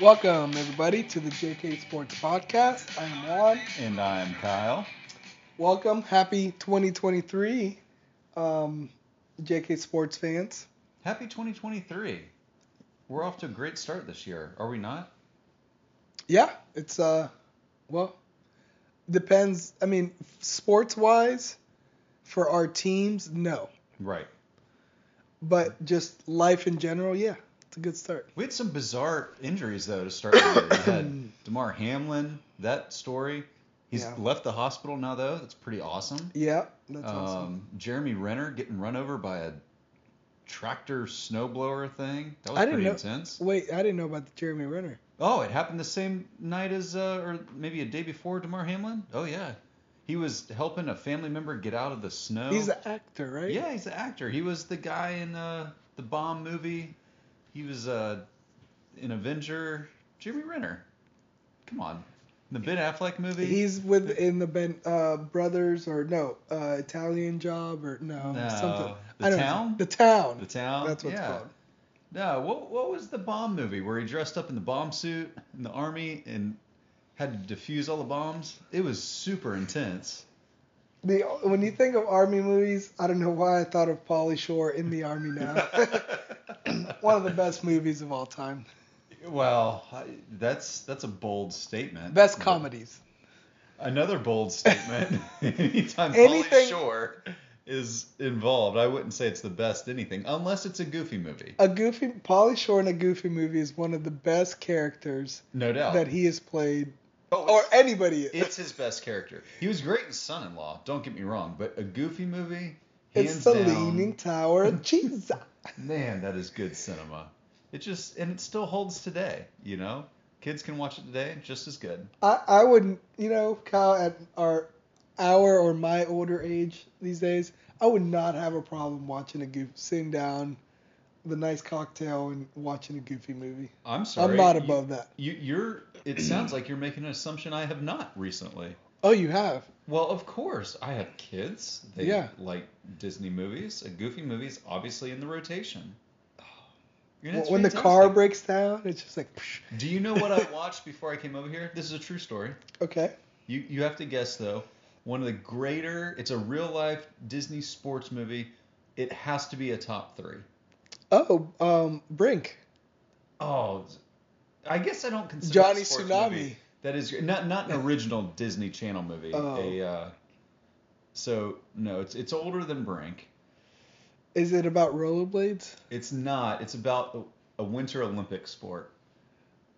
Welcome, everybody, to the JK Sports Podcast. I am Juan. And I'm Kyle. Welcome. Happy 2023, um, JK Sports fans. Happy 2023. We're off to a great start this year, are we not? Yeah, it's, uh, well, depends. I mean, sports wise, for our teams, no. Right. But just life in general, yeah, it's a good start. We had some bizarre injuries though to start with. We had Damar Hamlin, that story. He's Yeah. left the hospital now though. That's pretty awesome. Yeah, that's um, awesome. Jeremy Renner getting run over by a tractor snowblower thing. That was I didn't pretty know- intense. Wait, I didn't know about the Jeremy Renner. Oh, it happened the same night as, uh, or maybe a day before Damar Hamlin. Oh yeah, he was helping a family member get out of the snow. He's an actor, right? Yeah, he's an actor. He was the guy in uh, the Bomb movie. He was uh, in Avenger. Jeremy Renner. Come on. The Ben Affleck movie. He's with in the Ben uh, Brothers or no uh, Italian Job or no, No, something. The I don't Town? Know. The Town. the town. That's what it's yeah. called. No, what what was the bomb movie where he dressed up in the bomb suit in the army and had to defuse all the bombs? It was super intense. The when you think of army movies, I don't know why I thought of Pauly Shore in the army now. One of the best movies of all time. well, that's that's a bold statement. Best comedies. Another bold statement. Anytime Anything- Pauly Shore is involved, I wouldn't say it's the best anything, unless it's a goofy movie. A goofy Pauly Shore in a goofy movie is one of the best characters No doubt. that he has played oh, or anybody. it's his best character. He was great in Son-in-Law. Don't get me wrong, but a goofy movie, it's the down, Leaning Tower of Jesus. Man, that is good cinema. It just and it still holds today. You know, kids can watch it today just as good. I, I wouldn't, you know, Kyle, at our our or my older age these days, I would not have a problem watching a goof, sitting down, the nice cocktail, and watching a goofy movie. I'm sorry. I'm not you- above that. You, you're. It sounds like you're making an assumption I have not recently. Oh, you have? Well, of course, I have kids. They Yeah. like Disney movies. A goofy movie is obviously in the rotation. And When when the car breaks down, it's just like, psh, Do you know what I watched before I came over here? This is a true story. okay. You you have to guess though. One of the greater. It's a real life Disney sports movie. It has to be a top three. Oh, um, Brink. Oh, I guess I don't consider Johnny Tsunami. movie. That is not not an original Disney Channel movie. Oh. A uh, so no, it's it's older than Brink. Is it about rollerblades? It's not. It's about a, a Winter Olympic sport.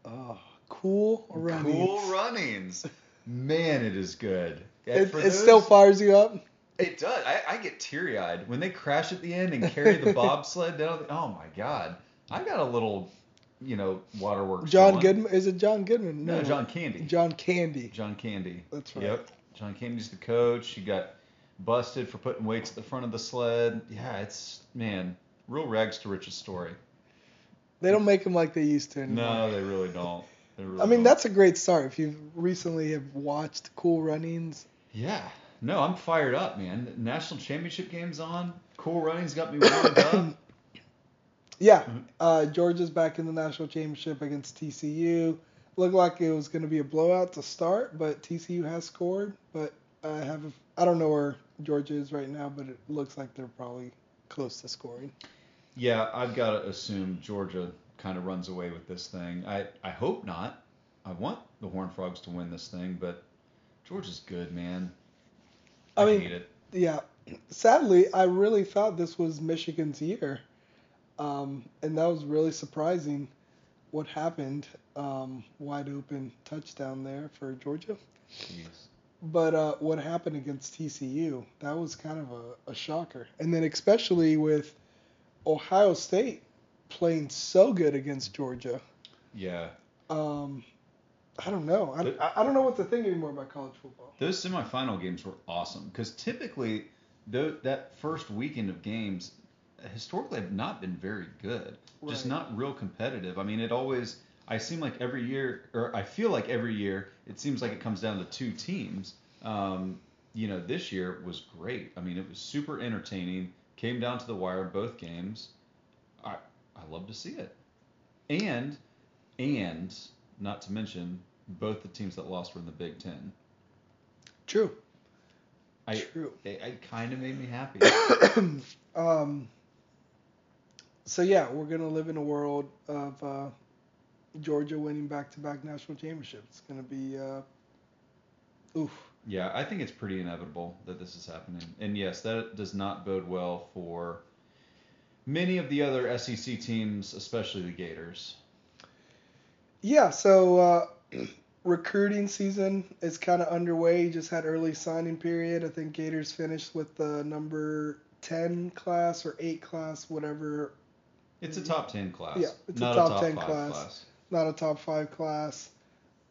Oh, cool running. Cool runnings. Man, it is good. It, it those- still fires you up. It does. I, I get teary eyed when they crash at the end and carry the bobsled down. Oh my god, I got a little, you know, waterworks. John going. Goodman. Is it John Goodman? No, John Candy. John Candy. John Candy. That's right. Yep. John Candy's the coach. He got busted for putting weights at the front of the sled. Yeah, it's man, real rags to riches story. They don't make them like they used to anymore. No, they really don't. They really I mean, don't. that's a great start. If you recently have watched Cool Runnings, Yeah. No, I'm fired up, man. The National championship game's on. Cool running's got me warmed up. yeah, uh, Georgia's back in the national championship against TCU. Looked like it was going to be a blowout to start, but TCU has scored. But I have, a, I don't know where Georgia is right now, but it looks like they're probably close to scoring. Yeah, I've got to assume Georgia kind of runs away with this thing. I, I hope not. I want the Horned Frogs to win this thing, but Georgia's good, man. I mean, hate it. Yeah, sadly, I really thought this was Michigan's year, um, and that was really surprising. What happened? Um, wide open touchdown there for Georgia. Jeez. But uh, what happened against TCU? That was kind of a, a shocker. And then especially with Ohio State playing so good against Georgia. Yeah. Um, I don't know. I, But- I, don't know what to think anymore about college football. Those semifinal games were awesome because typically that first weekend of games historically have not been very good. Just not real competitive. I mean, it always I seem like every year or I feel like every year it seems like it comes down to two teams. Um, you know, this year was great. I mean, it was super entertaining. Came down to the wire both games. I I love to see it. And and not to mention both the teams that lost were in the Big Ten. True. I, True. It, it kind of made me happy. um, so yeah, we're gonna live in a world of uh, Georgia winning back-to-back national championships. It's gonna be uh, oof. Yeah, I think it's pretty inevitable that this is happening. And yes, that does not bode well for many of the other SEC teams, especially the Gators. Yeah, so uh, recruiting season is kind of underway. Just had early signing period. I think Gators finished with the number 10 class or 8 class, whatever. It's a top 10 class. Yeah, it's a top a top 10 5 class. class. Not a top 5 class.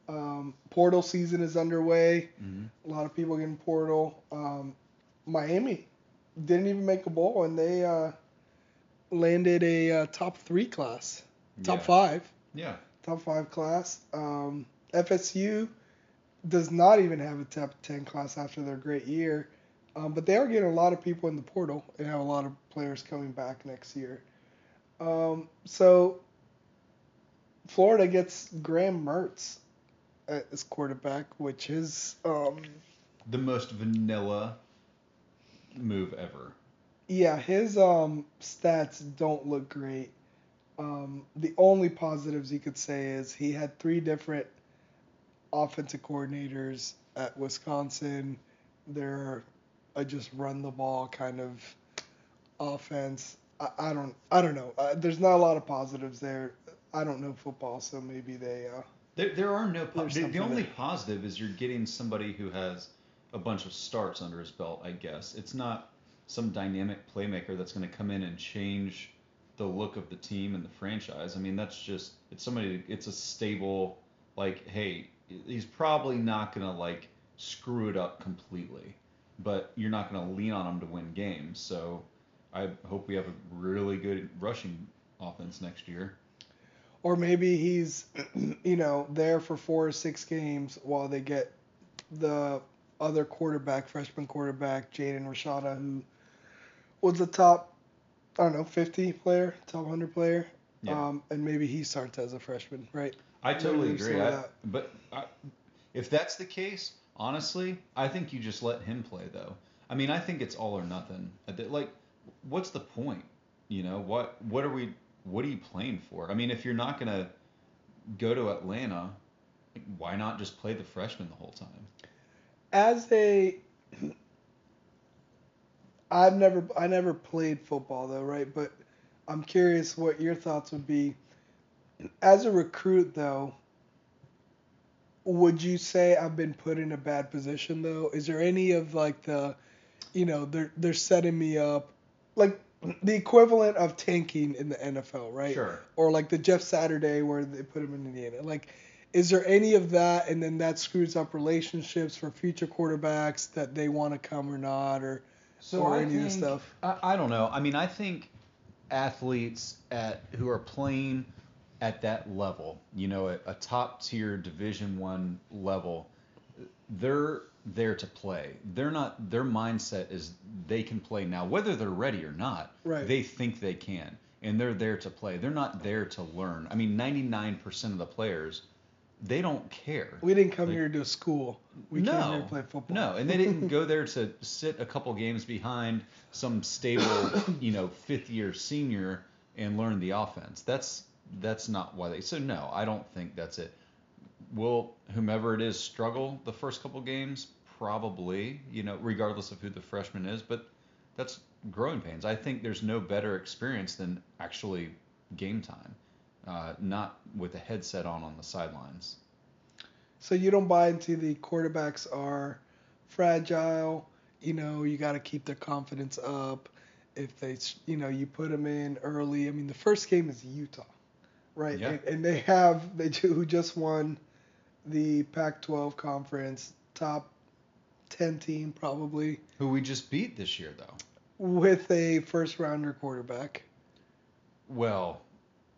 Um, portal season is underway. hmm A lot of people getting portal. Um, Miami didn't even make a bowl, and they uh, landed a uh, top three class, top yeah. five, Yeah. Top five class. Um, FSU does not even have a top ten class after their great year, um, but they are getting a lot of people in the portal and have a lot of players coming back next year. Um, so Florida gets Graham Mertz as quarterback, which is um, The most vanilla move ever. Yeah, his um stats don't look great. Um, the only positives you could say is he had three different offensive coordinators at Wisconsin. They're a just run the ball kind of offense. I, I don't I don't know. Uh, there's not a lot of positives there. I don't know football, so maybe they. Uh, There, there are no. Po- the, the only there. positive is you're getting somebody who has a bunch of starts under his belt. I guess it's not some dynamic playmaker that's going to come in and change the look of the team and the franchise. I mean, that's just it's somebody. It's a stable. Like, hey, he's probably not going to like screw it up completely, but you're not going to lean on him to win games. So I hope we have a really good rushing offense next year. or maybe he's, you know, there for four or six games while they get the other quarterback, freshman quarterback, Jaden Rashada, who was the top, I don't know, 50 player, top 100 player. Yeah. Um, and maybe he starts as a freshman, right? I totally agree. I, but I, if that's the case, honestly, I think you just let him play though. I mean, I think it's all or nothing. Like, what's the point? You know, what what are we what are you playing for? I mean, if you're not gonna go to Atlanta, why not just play the freshman the whole time? As a, I've never, I never played football though, right? But I'm curious what your thoughts would be. As a recruit though, would you say I've been put in a bad position though? Is there any of like the, you know, they're they're setting me up, like the equivalent of tanking in the NFL, right? Sure. Or like the Jeff Saturday where they put him in Indiana. Like, is there any of that, and then that screws up relationships for future quarterbacks that they want to come or not, or So or I any of this think- stuff? I, I don't know. I mean, I think athletes at who are playing at that level, you know, at a top tier Division One level, they're there to play. They're not. Their mindset is they can play now, whether they're ready or not. Right. They think they can, and they're there to play. They're not there to learn. I mean, 99% of the players, they don't care. We didn't come Like- here to school. We no, came here to play football. No, and they didn't go there to sit a couple games behind some stable, you know, fifth year senior and learn the offense. That's that's not why they. So no, I don't think that's it. Will whomever it is struggle the first couple games? Probably, you know, regardless of who the freshman is. But that's growing pains. I think there's no better experience than actually game time, uh, not with a headset on on the sidelines. So you don't buy into the quarterbacks are fragile. You know, you got to keep their confidence up. If they, you know, you put them in early. I mean, the first game is Utah, right? Yeah. And, and they have they who just won the Pac-12 conference, top 10 team probably, Who we just beat this year though. with a first rounder quarterback. Well,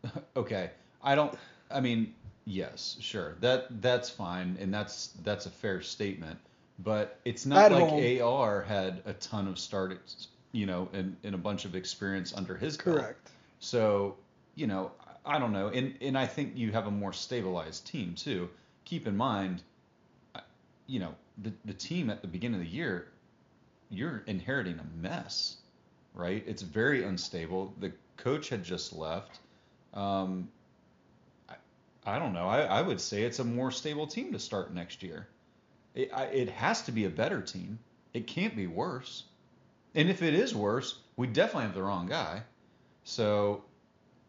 okay. I don't. I mean, yes, sure. That that's fine, and that's that's a fair statement. But it's not At like home. AR had a ton of starts, you know, and, and a bunch of experience under his belt. Correct. So, you know, I don't know, and and I think you have a more stabilized team too. Keep in mind, uh, you know, the the team at the beginning of the year, you're inheriting a mess, right? It's very unstable. The coach had just left. Um, I, I don't know. I, I would say it's a more stable team to start next year. It, I, it has to be a better team. It can't be worse. And if it is worse, we definitely have the wrong guy. So,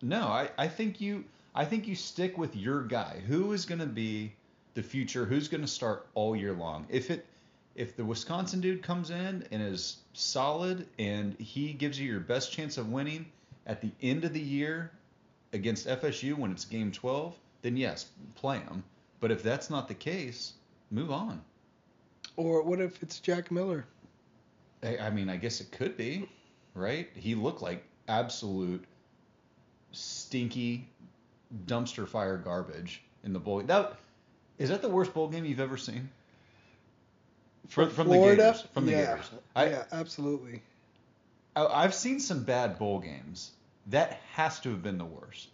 no, I, I think you I think you stick with your guy. Who is going to be the future? Who's going to start all year long? If it if the Wisconsin dude comes in and is solid and he gives you your best chance of winning at the end of the year against FSU when it's game 12, then yes, play him. But if that's not the case, move on. Or what if it's Jack Miller? I, I mean, I guess it could be, right? He looked like absolute stinky dumpster fire garbage in the bowl. That is that the worst bowl game you've ever seen? From- from Florida? the Gators. From the yeah. Gators. I, yeah, absolutely. I, I've seen some bad bowl games. That has to have been the worst.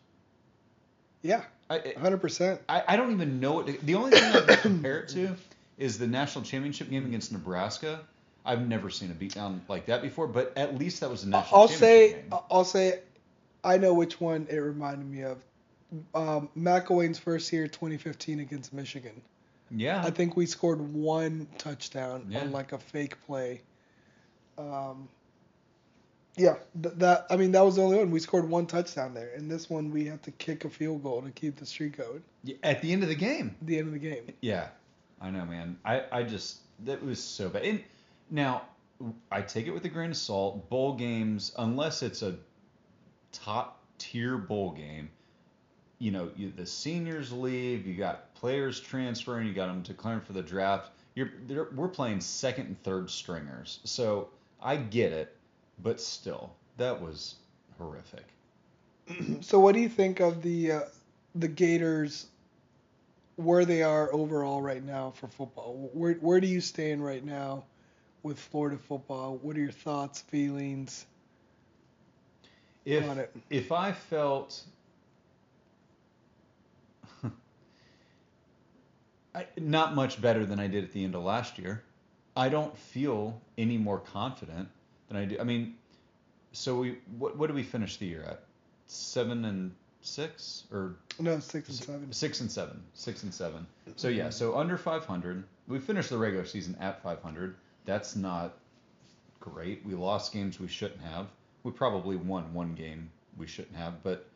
Yeah, 100%. I, I don't even know what to, the only thing I can compare it to is the national championship game against Nebraska. I've never seen a beatdown like that before, but at least that was a national I'll championship say, game. I'll say, I know which one it reminded me of. Um, McElwain's first year, 2015 against Michigan. yeah, I think we scored one touchdown Yeah. on like a fake play. Um, yeah, th- that I mean that was the only one we scored one touchdown there, and this one we had to kick a field goal to keep the streak going. Yeah, at the end of the game. The end of the game. Yeah, I know, man. I, I just that was so bad. And now I take it with a grain of salt. Bowl games, unless it's a top tier bowl game, you know, you, the seniors leave, you got players transferring, you got them declaring for the draft. You're we're playing second and third stringers, so I get it, but still, that was horrific. So what do you think of the uh, the Gators? Where they are overall right now for football? Where where do you stand right now with Florida football? What are your thoughts, feelings If on it? if I felt I, not much better than I did at the end of last year, I don't feel any more confident than I do. I mean, so we what what did we finish the year at? Seven and six or No, six and seven. Six and seven. Six and seven. So mm-hmm. yeah, so under 500. We finished the regular season at 500. That's not great. We lost games we shouldn't have. We probably won one game we shouldn't have, but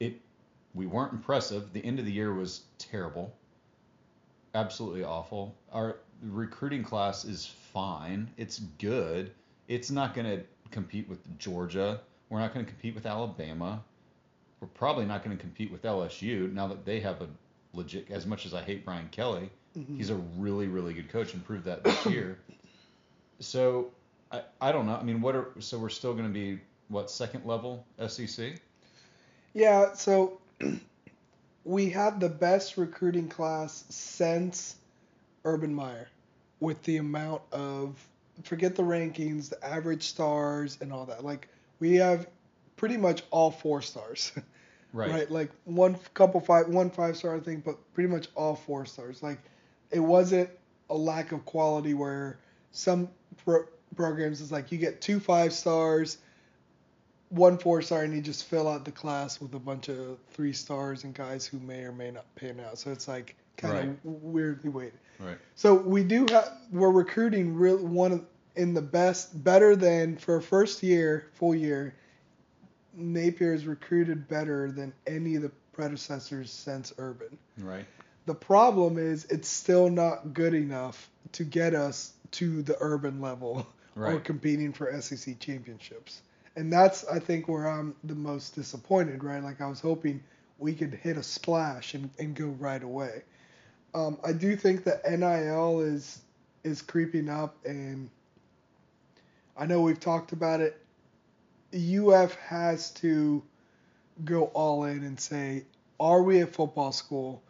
it we weren't impressive. The end of the year was terrible. Absolutely awful. Our recruiting class is fine. It's good. It's not going to compete with Georgia. We're not going to compete with Alabama we're probably not going to compete with LSU now that they have a legit. As much as I hate Brian Kelly, Mhm. he's a really really good coach and proved that this year. So I I don't know. I mean, what are so we're still going to be what second level SEC? Yeah, so we had the best recruiting class since Urban Meyer with the amount of forget the rankings, the average stars and all that. Like we have pretty much all four stars. Right. Like one couple five one five star I think, but pretty much all four stars. Like it wasn't a lack of quality where some pro- programs is like you get two five stars, one four star, and you just fill out the class with a bunch of three stars and guys who may or may not pan out. So it's like kind Right. of weirdly weighted. Right. So we do have we're recruiting real one of in the best better than for a first year full year. Napier is recruited better than any of the predecessors since Urban. Right. The problem is it's still not good enough to get us to the Urban level or Right. competing for SEC championships. And that's I think where I'm the most disappointed, right? Like I was hoping we could hit a splash and, and go right away. Um, I do think that NIL is is creeping up, and I know we've talked about it. UF has to go all in and say, are we a football school?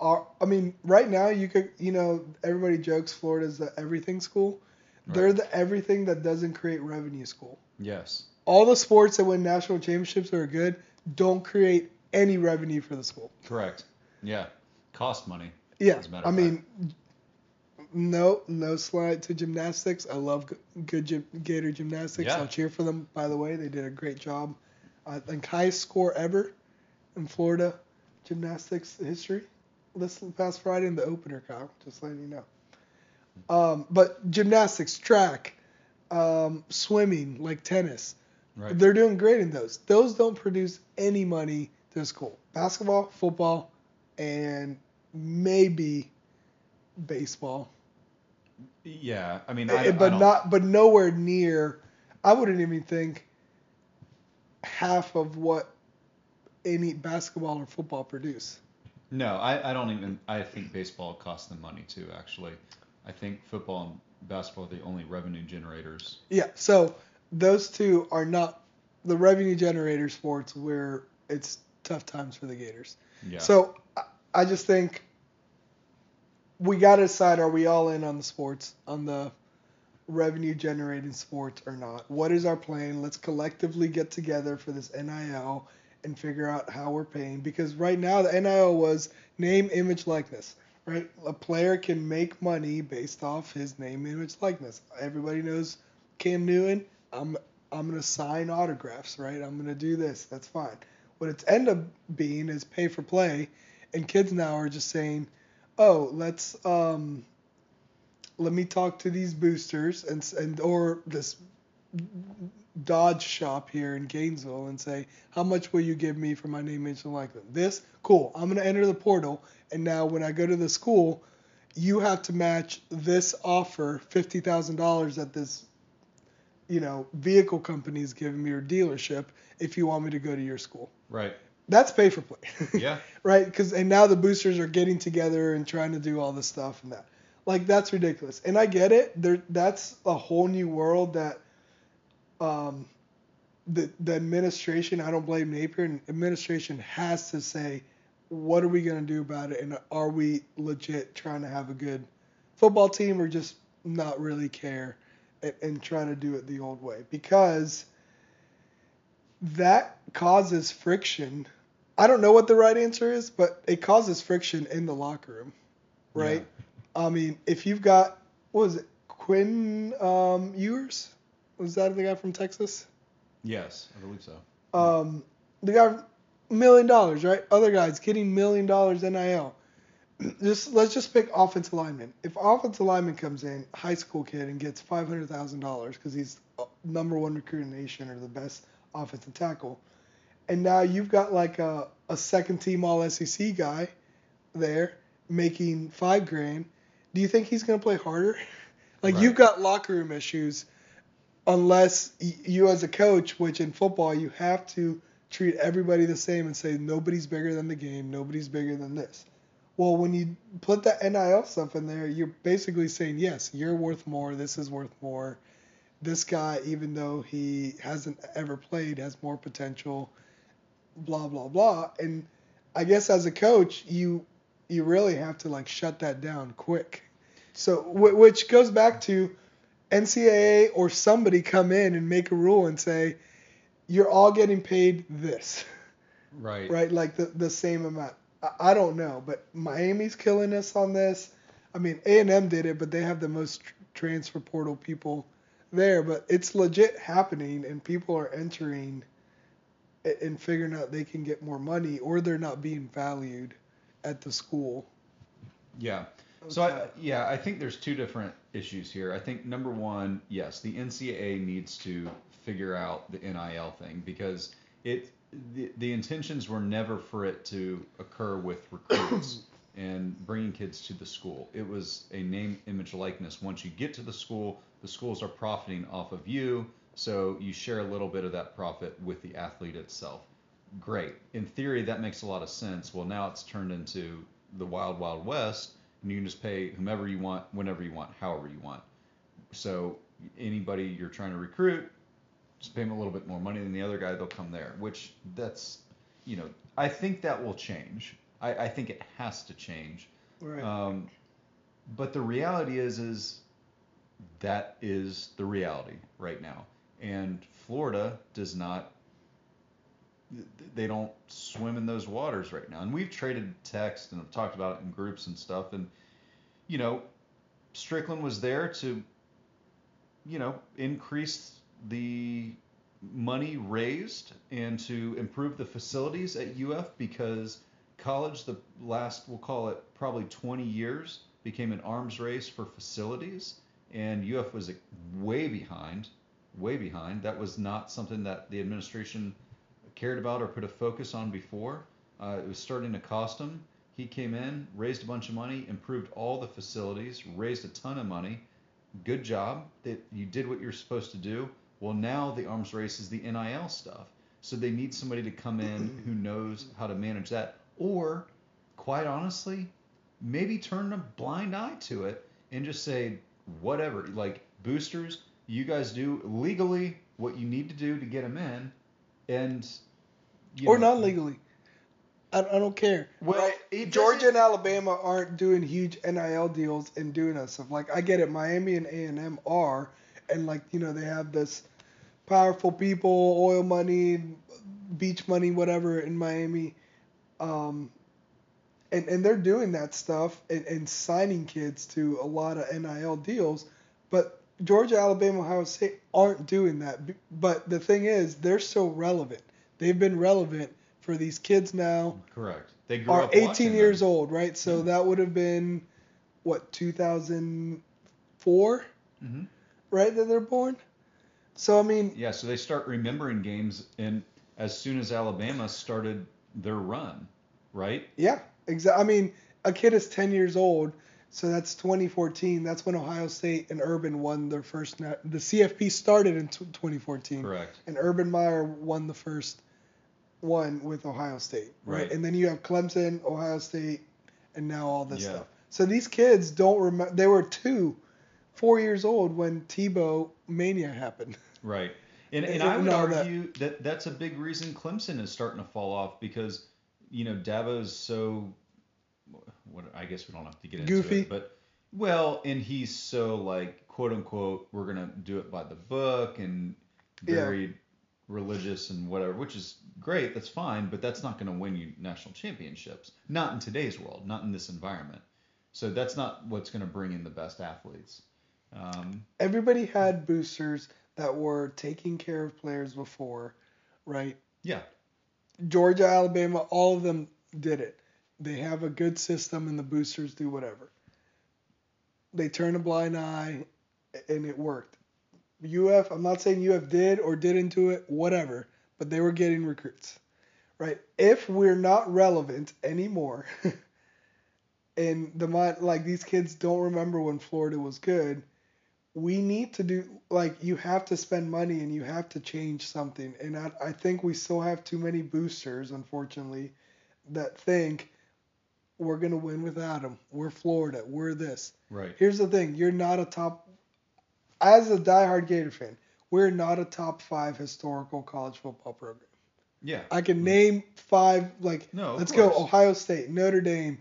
Are I mean, right now you could, you know, everybody jokes Florida's the everything school. They're the everything that doesn't create revenue school. Yes. All the sports that win national championships are good. don't create any revenue for the school. Correct. Yeah. Cost money. Yeah, as a matter I mean, no, no slide to gymnastics. I love good gym, Gator gymnastics. Yeah. I'll cheer for them. By the way, they did a great job. I think highest score ever in Florida gymnastics history. This past Friday in the opener, Kyle. Just letting you know. Um, but gymnastics, track, um, swimming, like tennis, Right. they're doing great in those. Those don't produce any money to the school. Basketball, football, and maybe baseball. Yeah. I mean, Eh, I, I but don't- not but nowhere near I wouldn't even think half of what any basketball or football produce. No, I, I don't even. I think baseball costs them money too. Actually, I think football and basketball are the only revenue generators. Yeah, so those two are not the revenue generator sports where it's tough times for the Gators. Yeah. So I- just think we got to decide are we all in on the sports, on the revenue generating sports or not? What is our plan? Let's collectively get together for this NIL and figure out how we're paying because right now the NIL was name, image, likeness. Right? A player can make money based off his name, image, likeness. Everybody knows Cam Newton. I'm I'm gonna sign autographs, right? I'm gonna do this. That's fine. What it's end up being is pay for play, and kids now are just saying, "Oh, let's um, let me talk to these boosters and and or this Dodge shop here in Gainesville and say, how much will you give me for my name, and likeness? This, cool. I'm gonna enter the portal, and now when I go to the school, you have to match this offer, fifty thousand dollars that this, you know, vehicle company is giving me or dealership if you want me to go to your school. right. That's pay for play. Yeah. right? Because and now the boosters are getting together and trying to do all this stuff and that. Like that's ridiculous. And I get it. There, that's a whole new world that, um, the the administration. I don't blame Napier. And administration has to say, what are we gonna do about it? And are we legit trying to have a good football team or just not really care and, and try to do it the old way? Because that causes friction I don't know what the right answer is, but it causes friction in the locker room, right? I mean, if you've got what was it, Quinn um, Ewers? Was that the guy from Texas? Yes, I believe so. Um, the guy, million dollars, right? Other guys getting million dollars NIL. Just let's just pick offensive lineman. If offensive lineman comes in, high school kid, and gets five hundred thousand dollars because he's uh, number one recruit in the nation or the best offensive tackle, and now you've got like a, a second team All SEC guy there making five grand. Do you think he's gonna play harder? like Right. you've got locker room issues unless you as a coach, which in football you have to treat everybody the same and say nobody's bigger than the game, nobody's bigger than this. Well, when you put that NIL stuff in there, you're basically saying yes, you're worth more, this is worth more. This guy, even though he hasn't ever played, has more potential. Blah blah blah. And I guess as a coach, you you really have to like shut that down quick. So wh- which goes back to NCAA or somebody come in and make a rule and say you're all getting paid this, Right. right? Like the the same amount. I, I don't know, but Miami's killing us on this. I mean, A and M did it, but they have the most tr- transfer portal people there. But it's legit happening, and people are entering and figuring out they can get more money, or they're not being valued at the school. Yeah. So I, yeah, I think there's two different issues here. I think number one, yes, the NCAA needs to figure out the NIL thing because it the, the intentions were never for it to occur with recruits and bringing kids to the school. It was a name, image, likeness. Once you get to the school, the schools are profiting off of you, so you share a little bit of that profit with the athlete itself. Great. In theory, that makes a lot of sense. Well, now it's turned into the wild, wild west, and you can just pay whomever you want, whenever you want, however you want. So anybody you're trying to recruit, just pay them a little bit more money than the other guy, they'll come there. Which that's, you know, I think that will change. I, I think it has to change. Right. Um, but the reality is, is that is the reality right now, and Florida does not they don't swim in those waters right now. And we've traded text and have talked about it in groups and stuff. And you know, Stricklin was there to, you know, increase the money raised and to improve the facilities at UF because college the last we'll call it probably 20 years became an arms race for facilities and UF was way behind way behind. That was not something that the administration cared about or put a focus on before. Uh, it was starting to cost them he came in raised a bunch of money improved all the facilities raised a ton of money. Good job that you did what you're supposed to do. Well, now the arms race is the NIL stuff. So they need somebody to come in who knows how to manage that. Or, quite honestly, maybe turn a blind eye to it and just say, whatever, like boosters, you guys do legally what you need to do to get them in. And, you or know, non legally. I, I don't care. Well, right? Georgia and Alabama aren't doing huge NIL deals and doing that stuff. Like I get it, Miami and A and M are, and like you know they have this powerful people, oil money, beach money, whatever in Miami, um, and and they're doing that stuff and, and signing kids to a lot of NIL deals, but Georgia, Alabama, Ohio State aren't doing that. But the thing is, they're so relevant. They've been relevant for these kids now Correct. They grew are up 18 years them. old, right? So that would have been what 2004, Mhm. right? That they're born. So I mean, Yeah, so they start remembering games, and as soon as Alabama started their run, right? yeah, exactly. I mean, a kid is 10 years old, so that's 2014. That's when Ohio State and Urban won their first. Na- the CFP started in tw 2014, Correct. and Urban Meyer won the first one with Ohio State, right? Right. And then you have Clemson, Ohio State, and now all this Yeah. stuff. So these kids don't remember. They were two, four years old when Tebow mania happened. Right. And, and And- I would all that. argue that. that's a big reason Clemson is starting to fall off because, you know, Dabo's so, what I guess we don't have to get into Goofy. it, but well, and he's so like quote unquote we're gonna do it by the book and Yeah. very religious and whatever, which is great, that's fine, but that's not gonna win you national championships. Not in today's world, not in this environment. So that's not what's gonna bring in the best athletes. Um, Everybody had boosters that were taking care of players before, right? yeah. Georgia, Alabama, all of them did it. They have a good system, and the boosters do whatever. They turn a blind eye, and it worked. UF, I'm not saying UF did or didn't do it, whatever, but they were getting recruits, right? If we're not relevant anymore, and the like these kids don't remember when Florida was good, we need to do like you have to spend money and you have to change something. And I, I think we still have too many boosters, unfortunately, that think we're gonna win without them. We're Florida. We're this. Right. Here's the thing: you're not a top. As a diehard Gator fan, we're not a top five historical college football program. Yeah. I can name five. Like, No, let's go. Ohio State, Notre Dame,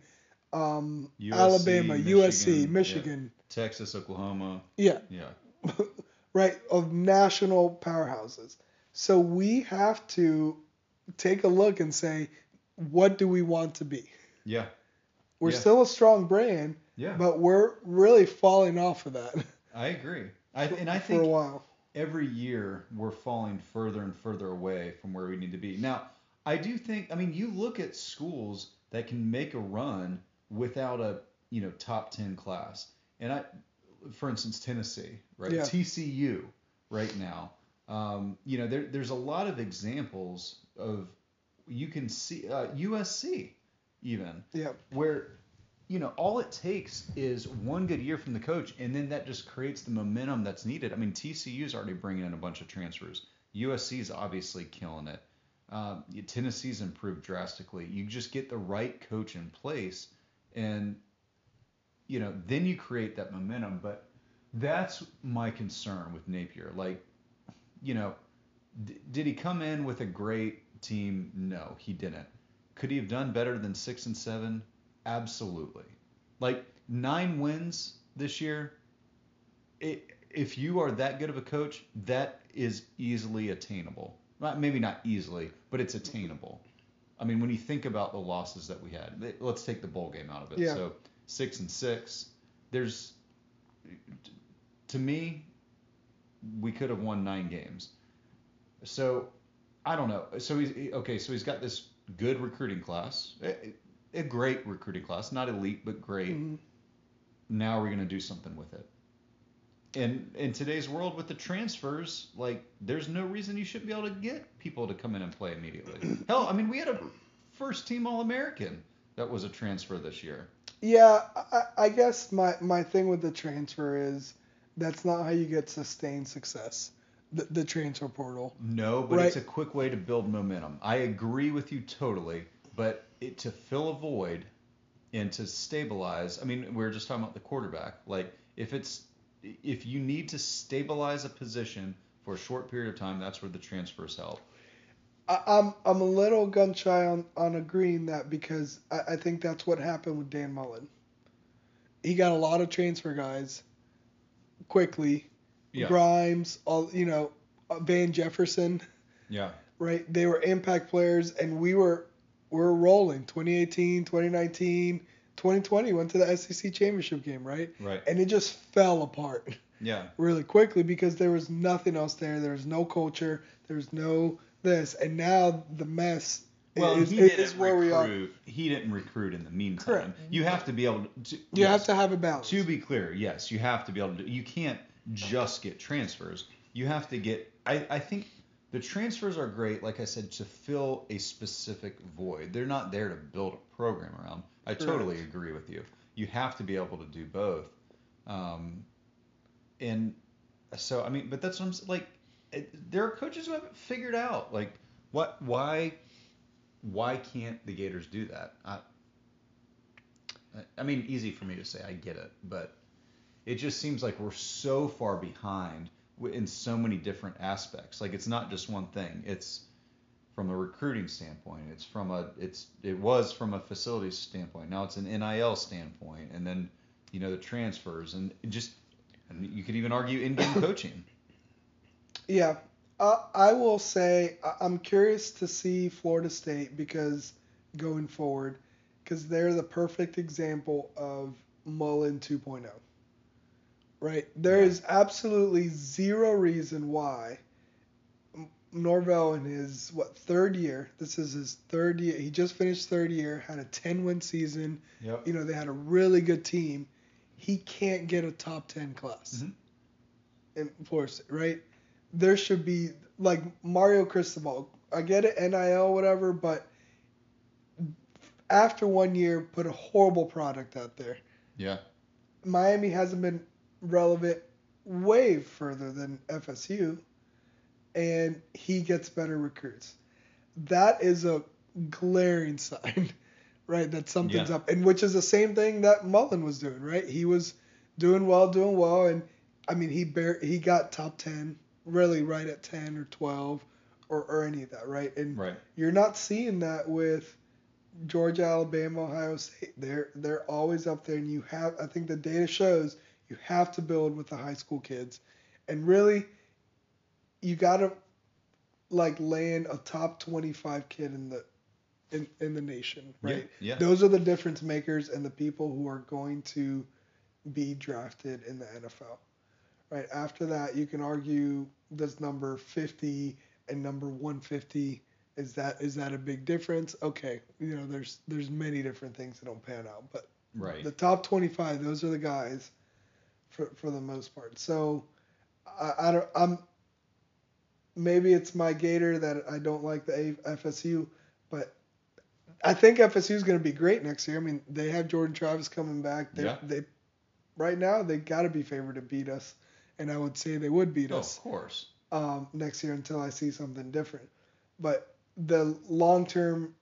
um, USC, Alabama, USC, Michigan, Michigan. Texas, Oklahoma. Yeah. Yeah. right, of national powerhouses. So we have to take a look and say, what do we want to be? Yeah. We're Yeah. still a strong brand, Yeah. but we're really falling off of that I agree. I, and I think for a while. every year we're falling further and further away from where we need to be. Now, I do think, I mean, you look at schools that can make a run without a, you know, top 10 class. And I, for instance, Tennessee, right? Yeah. TCU right now. Um, you know, there, there's a lot of examples of, you can see, uh, USC even, Yeah. where you know all it takes is one good year from the coach and then that just creates the momentum that's needed. I mean tcu's already bringing in a bunch of transfers. Usc's obviously killing it. Um, tennessee's improved drastically. You just get the right coach in place and you know then you create that momentum. But that's my concern with napier. Like you know d- did he come in with a great team? No he didn't could he have done better than six and seven? Absolutely. Like nine wins this year. It, if you are that good of a coach, that is easily attainable. Not, maybe not easily, but it's attainable. I mean, when you think about the losses that we had, let's take the bowl game out of it. Yeah. So six and six. There's, to me, we could have won nine games. So I don't know. So he's okay. So he's got this good recruiting class, a, a great recruiting class, not elite but great. Mhm. Now we're gonna do something with it. And in today's world with the transfers, like there's no reason you shouldn't be able to get people to come in and play immediately. Hell, I mean we had a first team All American that was a transfer this year. Yeah, I, I guess my, my thing with the transfer is that's not how you get sustained success. The, the transfer portal. No, but Right. it's a quick way to build momentum. I agree with you totally, but it, to fill a void and to stabilize, I mean, we are just talking about the quarterback. Like, if it's if you need to stabilize a position for a short period of time, that's where the transfers help. I, I'm I'm a little gun shy on, on agreeing that because I, I think that's what happened with Dan Mullen. He got a lot of transfer guys quickly. Yeah. Grimes, all you know, uh, Van Jefferson, Yeah. right? They were impact players, and we were we were rolling. 2018, 2019, 2020 went to the SEC championship game, right? Right. And it just fell apart Yeah. really quickly because there was nothing else there. There was no culture. There was no this, and now the mess Well, is, he didn't where we are. recruit. He didn't recruit in the meantime. Correct. You have to be able to. You yes. have to have a balance. To be clear, yes, you have to be able to. You can't just get transfers. You have to get. I, I think the transfers are great, like I said, to fill a specific void. They're not there to build a program around. I totally agree with you. You have to be able to do both. Um, and so I mean, but that's what I'm like. It, there are coaches who haven't figured out like what why why can't the Gators do that? I, I mean, easy for me to say. I get it, but it just seems like we're so far behind in so many different aspects. Like it's not just one thing. It's from a recruiting standpoint. It's from a it's it was from a facilities standpoint. Now it's an NIL standpoint, and then you know the transfers and just and you could even argue in-game coaching. Yeah, uh, I will say I'm curious to see Florida State because going forward, because they're the perfect example of Mullen 2.0. Right? There Yeah. is absolutely zero reason why Norvell in his what third year. This is his third year. He just finished third year. Had a 10 win season. Yep. You know they had a really good team. He can't get a top 10 class Mhm. in Florida State, right? There should be like Mario Cristobal. I get it, NIL, whatever, but after one year, put a horrible product out there. Yeah. Miami hasn't been relevant way further than FSU, and he gets better recruits. That is a glaring sign, right? That something's Yeah. up, and which is the same thing that Mullen was doing, right? He was doing well, doing well, and I mean he bare he got top ten, really right at ten or twelve, or or any of that, right? And Right. you're not seeing that with Georgia, Alabama, Ohio State. They're they're always up there, and you have. I think the data shows you have to build with the high school kids, and really, you gotta like land a top 25 kid in the in in the nation, right? Yeah. Those are the difference makers and the people who are going to be drafted in the NFL. Right after that, you can argue does number 50 and number 150 is that is that a big difference? Okay, you know there's there's many different things that don't pan out, but Right. the top 25 those are the guys for for the most part. So I, I don't I'm maybe it's my Gator that I don't like the A- FSU, but I think FSU is going to be great next year. I mean, they have Jordan Travis coming back. They, Yeah. they right now they got to be favored to beat us, and I would say they would beat Oh, us of course. um, next year until I see something different. But the long term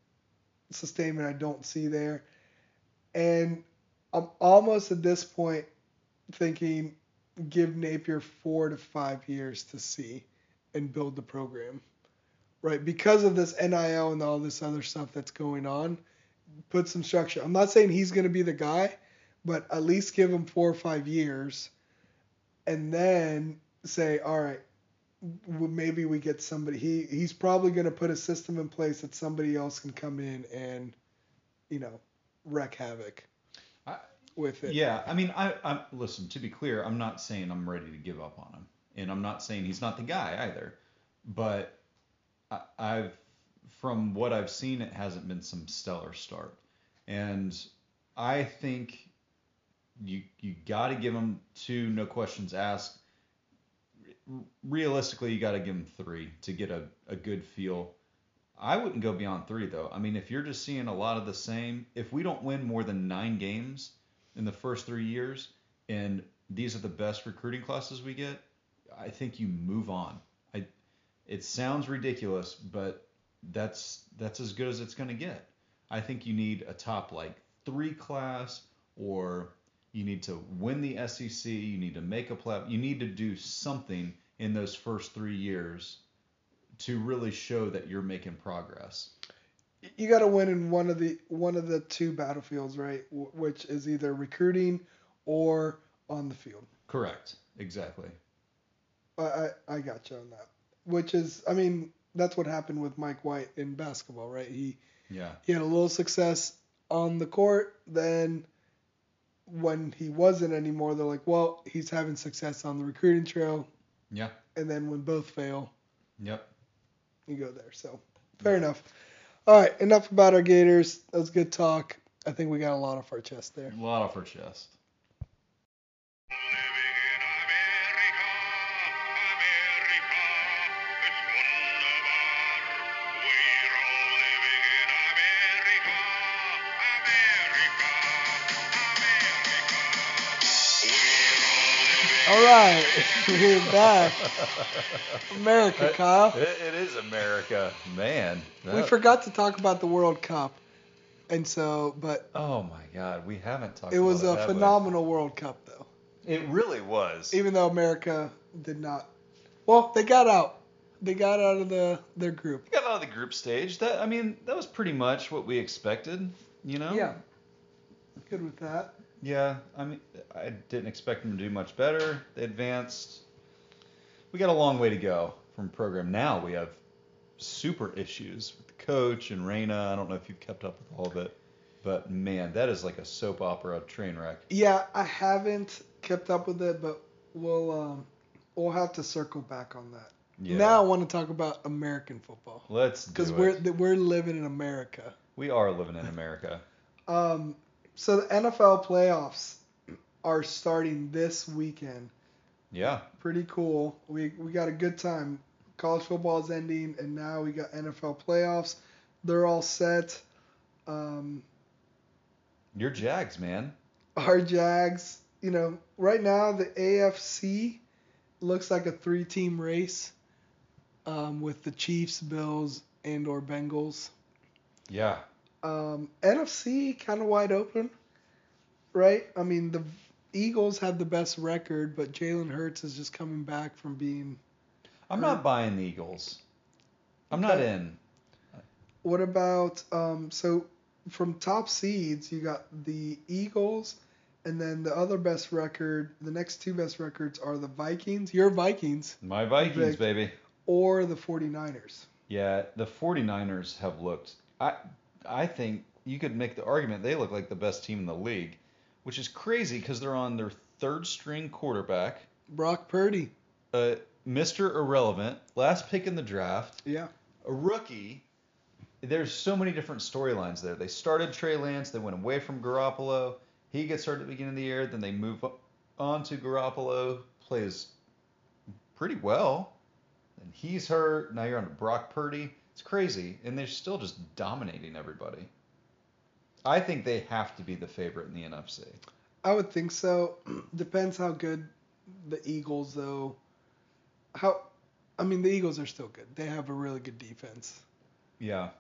sustainment I don't see there. And I'm almost at this point thinking give Napier four to five years to see and build the program. Right? Because of this NIL and all this other stuff that's going on, put some structure. I'm not saying he's going to be the guy, but at least give him four or five years and then say, all right, maybe we get somebody. He he's probably going to put a system in place that somebody else can come in and, you know, wreak havoc I- with it. Yeah, I mean, I, I'm listen. To be clear, I'm not saying I'm ready to give up on him, and I'm not saying he's not the guy either. But I, I've, from what I've seen, it hasn't been some stellar start, and I think you you got to give him two, no questions asked. Realistically, you got to give him three to get a, a good feel. I wouldn't go beyond three though. I mean, if you're just seeing a lot of the same, if we don't win more than nine games in the first three years, and these are the best recruiting classes we get, I think you move on. I, it sounds ridiculous, but that's that's as good as it's going to get. I think you need a top like three class, or you need to win the SEC. You need to make a play. You need to do something in those first three years to really show that you're making progress. You got to win in one of the one of the two battlefields, right? W- which is either recruiting or on the field. Correct. Exactly. I I, I got you on that. Which is, I mean, that's what happened with Mike White in basketball, right? He Yeah. he had a little success on the court, then when he wasn't anymore, they're like, well, he's having success on the recruiting trail, Yeah. and then when both fail, Yep. you go there. So fair enough. All right, enough about our Gators. That was good talk. I think we got a lot off our chest there. A lot off our chest. All right, we're back. America, Kyle. It, it is America, man. We That- forgot to talk about the World Cup, and so, but Oh my God, we haven't talked. it was about a it, have we? phenomenal World Cup, though. It really was. Even though America did not, well, they got out. They got out of the their group. Got out of the group stage. That I mean, that was pretty much what we expected. You know. Yeah. Good with that. Yeah, I mean, I didn't expect them to do much better. They advanced. We got a long way to go from program. Now we have super issues with the coach and Reyna. I don't know if you've kept up with all of it, but man, that is like a soap opera train wreck. Yeah, I haven't kept up with it, but we'll um, we'll have to circle back on that. Yeah. Now I want to talk about American football let's do because it. we're we're living in America. we are living in America. Um, so the NFL playoffs are starting this weekend. Yeah. Pretty cool. We we got a good time. College football is ending, and now we got NFL playoffs. They're all set. Um, Your Jags, man. our Jags, you know, right now the AFC looks like a three-team race um, with the Chiefs, Bills, and or Bengals. Yeah. Um, NFC kind of wide open, right? I mean, the Eagles have the best record, but Jalen Hurts is just coming back from being. I'm Hurt. not buying the Eagles. I'm not in. What about um, so from top seeds you got the Eagles, and then the other best record, the next two best records are the Vikings, your Vikings, My Vikings, Vic. baby. or the 49ers. Yeah, the 49ers have looked I I think you could make the argument they look like the best team in the league, which is crazy cuz they're on their third string quarterback, Brock Purdy. uh Mr. Irrelevant, last pick in the draft, Yeah. a rookie. There's so many different storylines there. They started Trey Lance, they went away from Garoppolo. He gets hurt at the beginning of the year, then they move on to Garoppolo, plays pretty well. And he's hurt. Now you're on to Brock Purdy. It's crazy, and they're still just dominating everybody. I think they have to be the favorite in the NFC. I would think so. Depends how good the Eagles though. How I mean the Eagles are still good. They have a really good defense. Yeah.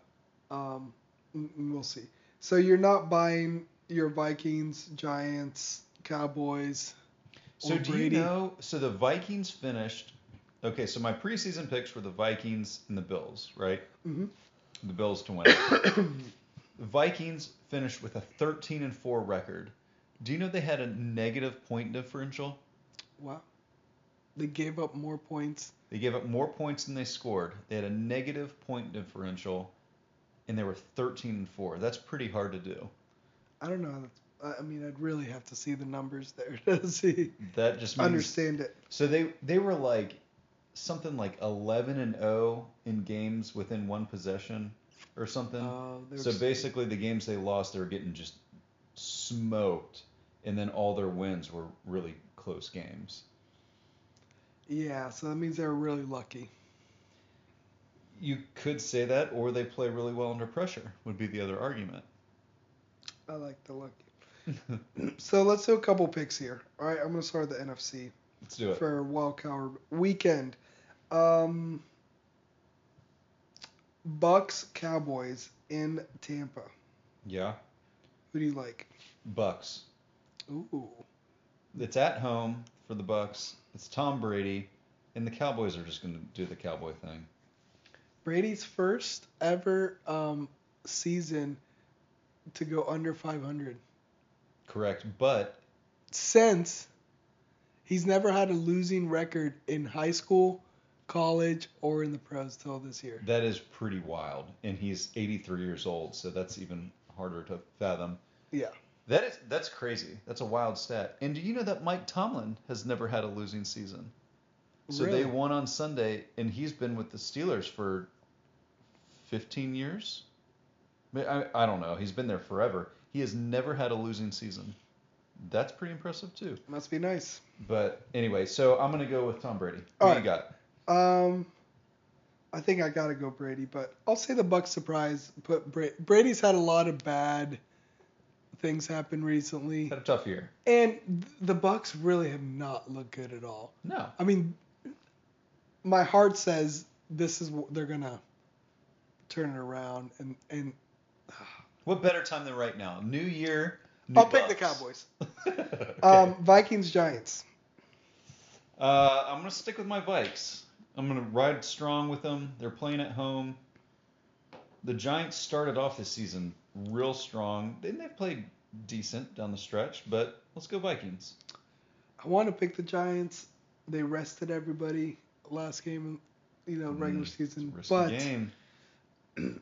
Um, we'll see. So you're not buying your Vikings, Giants, Cowboys. So do Brady. you know? So the Vikings finished. Okay, so my preseason picks were the Vikings and the Bills, right? Mhm. The Bills to win. the Vikings finished with a 13 and 4 record. Do you know they had a negative point differential? Wow. They gave up more points. They gave up more points than they scored. They had a negative point differential, and they were 13 and four. That's pretty hard to do. I don't know. I- I mean, I'd really have to see the numbers there to see That just means understand it. So they they were like something like 11 and 0 in games within one possession or something. Uh, so basically, the games they lost, they were getting just smoked, and then all their wins were really close games. yeah, so that means they were really lucky. You could say that, or they play really well under pressure. Would be the other argument. I like the lucky. So let's do a couple picks here. All right, I'm gonna start with the NFC Let's do it. for wild card weekend. Um, Bucks Cowboys in Tampa. Yeah, Who do you like? Bucks. Ooh, It's at home for the Bucks. It's Tom Brady, and the Cowboys are just going to do the Cowboy thing. Brady's first ever um, season to go under 500 Correct, but since he's never had a losing record in high school, college, or in the pros till this year. That is pretty wild, and he's 83 years old, so that's even harder to fathom. Yeah. That is that's crazy. That's a wild stat. And do you know that Mike Tomlin has never had a losing season? So Really? they won on Sunday, and he's been with the Steelers for 15 years. I, I, don't know. He's been there forever. He has never had a losing season. That's pretty impressive too. Must be nice. But anyway, so I'm gonna go with Tom Brady. Who All you got? Um, I think I gotta go Brady, but I'll say the Bucks surprise. Put Bra- Brady's had a lot of bad things happen recently, Had a tough year. and the Bucks really have not looked good at all. No. I mean, my heart says this is they're gonna turn it around, and and What better time than right now? New year. New I'll pick the Cowboys. Okay. Um, Vikings Giants. Uh, I'm gonna stick with my Vikes. I'm gonna ride strong with them. They're playing at home. The Giants started off this season real strong. Then they played decent down the stretch, but let's go Vikings. I want to pick the Giants. They rested everybody last game, you know, regular Mm, season, but. game.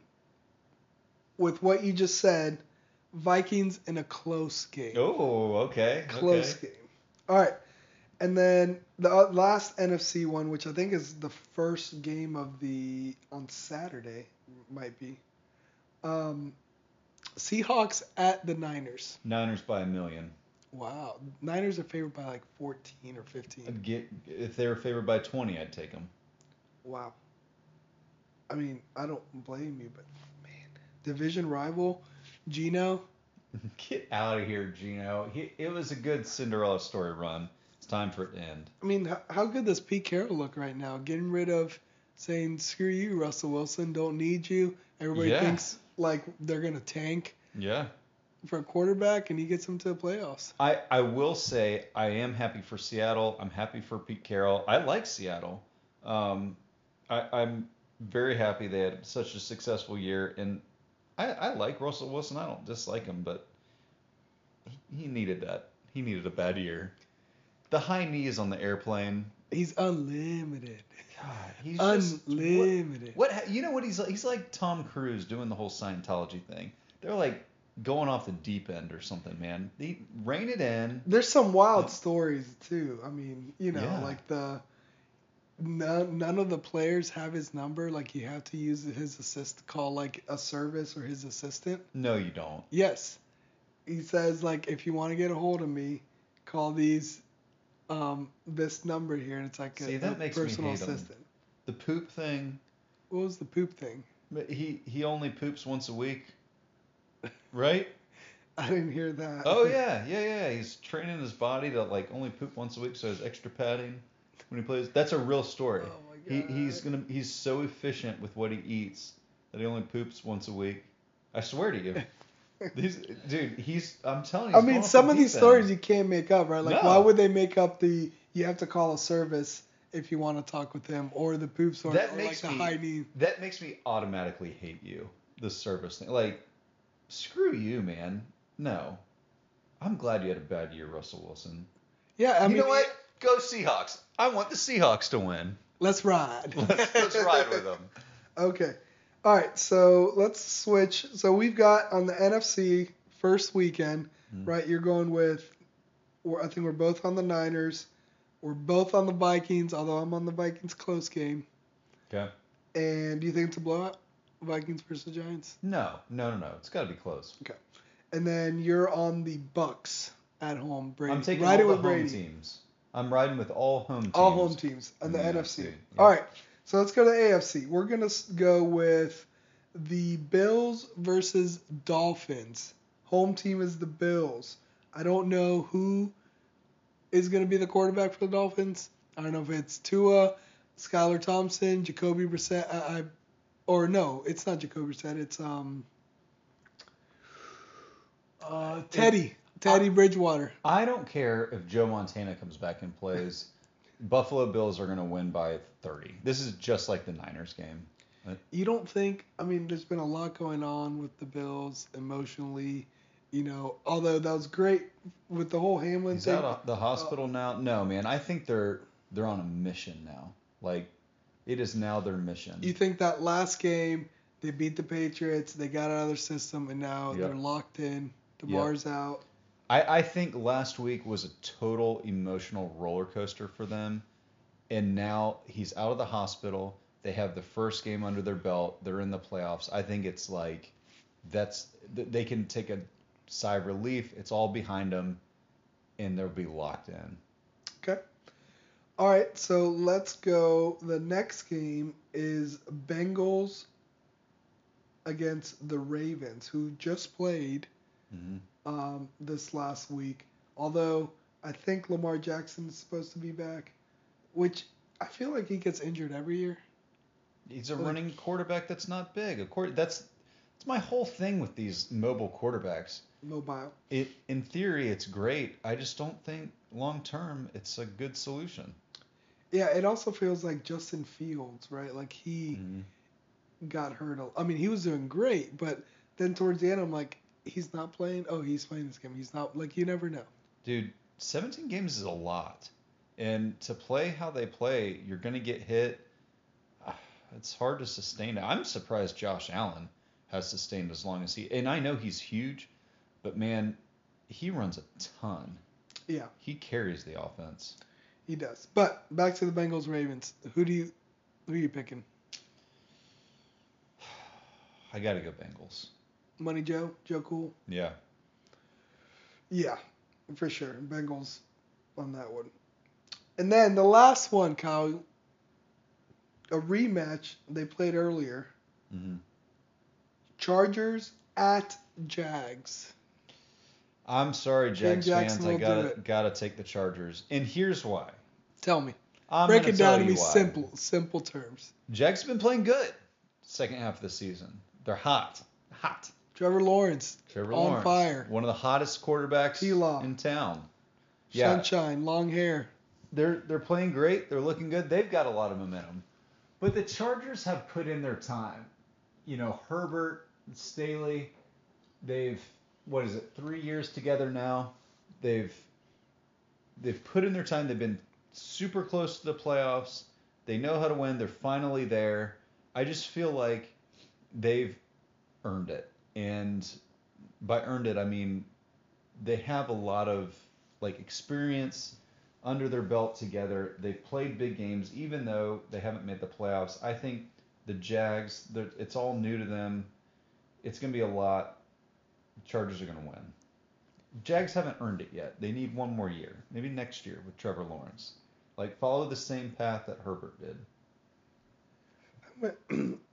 with what you just said, Vikings in a close game. Oh, okay. close okay. game. All right. And then the uh, last NFC one, which I think is the first game of the on Saturday, might be. Um, Seahawks at the Niners. Niners by a million. Wow, Niners are favored by like 14 or 15. I'd get if they were favored by 20, I'd take them. Wow. I mean, I don't blame you, but man, division rival, Gino. Get out of here, Gino. He, it was a good Cinderella story run. Time for it to end. I mean, how, how good does Pete Carroll look right now? Getting rid of saying, screw you, Russell Wilson, don't need you. Everybody Yeah. thinks like they're going to tank Yeah. for a quarterback, and he gets them to the playoffs. I, I will say I am happy for Seattle. I'm happy for Pete Carroll. I like Seattle. Um, I, I'm very happy they had such a successful year, and I, I like Russell Wilson. I don't dislike him, but he, he needed that. He needed a bad year. The high knees on the airplane. He's unlimited. God, he's just Unlimited. What, what you know what he's like? He's like Tom Cruise doing the whole Scientology thing. They're like going off the deep end or something, man. They rein it in. There's some wild stories too. I mean, you know, Yeah. like the none, none of the players have his number. Like you have to use his assist call like a service or his assistant. No, you don't. Yes. He says like if you want to get a hold of me, call these um this number here and it's like a, that a makes me personal hate him. assistant. The poop thing. What was the poop thing? but He he only poops once a week, right? I didn't hear that. Oh yeah, yeah, yeah. He's training his body to like only poop once a week, so he has extra padding when he plays. That's a real story. Oh my He he's gonna he's so efficient with what he eats that he only poops once a week. I swear to you. These, dude, he's I'm telling you. I mean, some of these stories you can't make up, right? Like, No. why would they make up the you have to call a service if you want to talk with them, or the poop story, That or makes like the me- high knee? that makes me automatically hate you. The service thing, like, screw you, man. No, I'm glad you had a bad year, Russell Wilson. Yeah, I you mean, know what? Go Seahawks. I want the Seahawks to win. Let's ride. Let's, let's ride with them. Okay. All right. So let's switch. So we've got on the NFC first weekend, Mhm. right? You're going with, I think we're both on the Niners. We're both on the Vikings, although I'm on the Vikings close game. Okay. And do you think it's a blowout? Vikings versus Giants? No, no, no, no. It's got to be close. Okay. And then you're on the Bucks at home. Brady. I'm taking Ride all the with home Brady. teams. I'm riding with all home teams. All home teams and the in the NFC. NFC, yeah. All right. So let's go to AFC. We're gonna go with the Bills versus Dolphins. Home team is the Bills. I don't know who is gonna be the quarterback for the Dolphins. I don't know if it's Tua, Skylar Thompson, Jacoby Brissett. I, I or no, it's not Jacoby Brissett. It's um. Uh, Teddy, Teddy Bridgewater. I don't care if Joe Montana comes back and plays. Buffalo Bills are going to win by 30. This is just like the Niners game. You don't think? I mean, there's been a lot going on with the Bills emotionally. You know, although that was great with the whole Hamlin He's thing. out of the hospital uh, now. No, man. I think they're they're on a mission now. Like it is now their mission. You think that last game they beat the Patriots, they got out of their system, and now Yep. they're locked in. Yep. DeMar's out. I, I think last week was a total emotional roller coaster for them. And now he's out of the hospital. They have the first game under their belt. They're in the playoffs. I think it's like that's they can take a sigh of relief. It's all behind them, and they'll be locked in. Okay. All right, so let's go. The next game is Bengals against the Ravens, who just played hmm um, this last week. Although I think Lamar Jackson is supposed to be back, which I feel like he gets injured every year. He's a Like- running quarterback that's not big. Of course, that's that's my whole thing with these mobile quarterbacks. Mobile. It in theory it's great. I just don't think long term it's a good solution. Yeah, it also feels like Justin Fields, right? Like he Mhm. got hurt. a- I mean, he was doing great, but then towards the end, I'm like, he's not playing. Oh, he's playing this game. He's not. Like you never know. Dude, 17 games is a lot. And to play how they play, you're going to get hit. It's hard to sustain. I'm surprised Josh Allen has sustained as long as he. And I know he's huge, but man, he runs a ton. Yeah, He carries the offense. he does. But back to the Bengals Ravens. Who do you who are you picking? I got to go Bengals. Money Joe, Joe Cool. Yeah. Yeah, for sure. Bengals on that one. And then the last one, Kyle, a rematch they played earlier. hmm Chargers at Jags. I'm sorry, Jags fans. I gotta gotta take the Chargers, and here's why. Tell me. I'm Break it down to me simple, simple terms. Jags have been playing good. Second half of the season, they're hot, hot. Trevor Lawrence Trevor on Lawrence, fire. one of the hottest quarterbacks T-Law. in town. Yeah. Sunshine, long hair. They're they're playing great. They're looking good. They've got a lot of momentum. But the Chargers have put in their time. You know, Herbert, Staley, they've what is it? 3 years together now. They've they've put in their time. They've been super close to the playoffs. They know how to win. They're finally there. I just feel like they've earned it. And by earned it, I mean they have a lot of like experience under their belt together. They've played big games, even though they haven't made the playoffs. I think the Jags, it's all new to them. It's going to be a lot. The Chargers are going to win. Jags haven't earned it yet. They need one more year, maybe next year with Trevor Lawrence. Like follow the same path that Herbert did.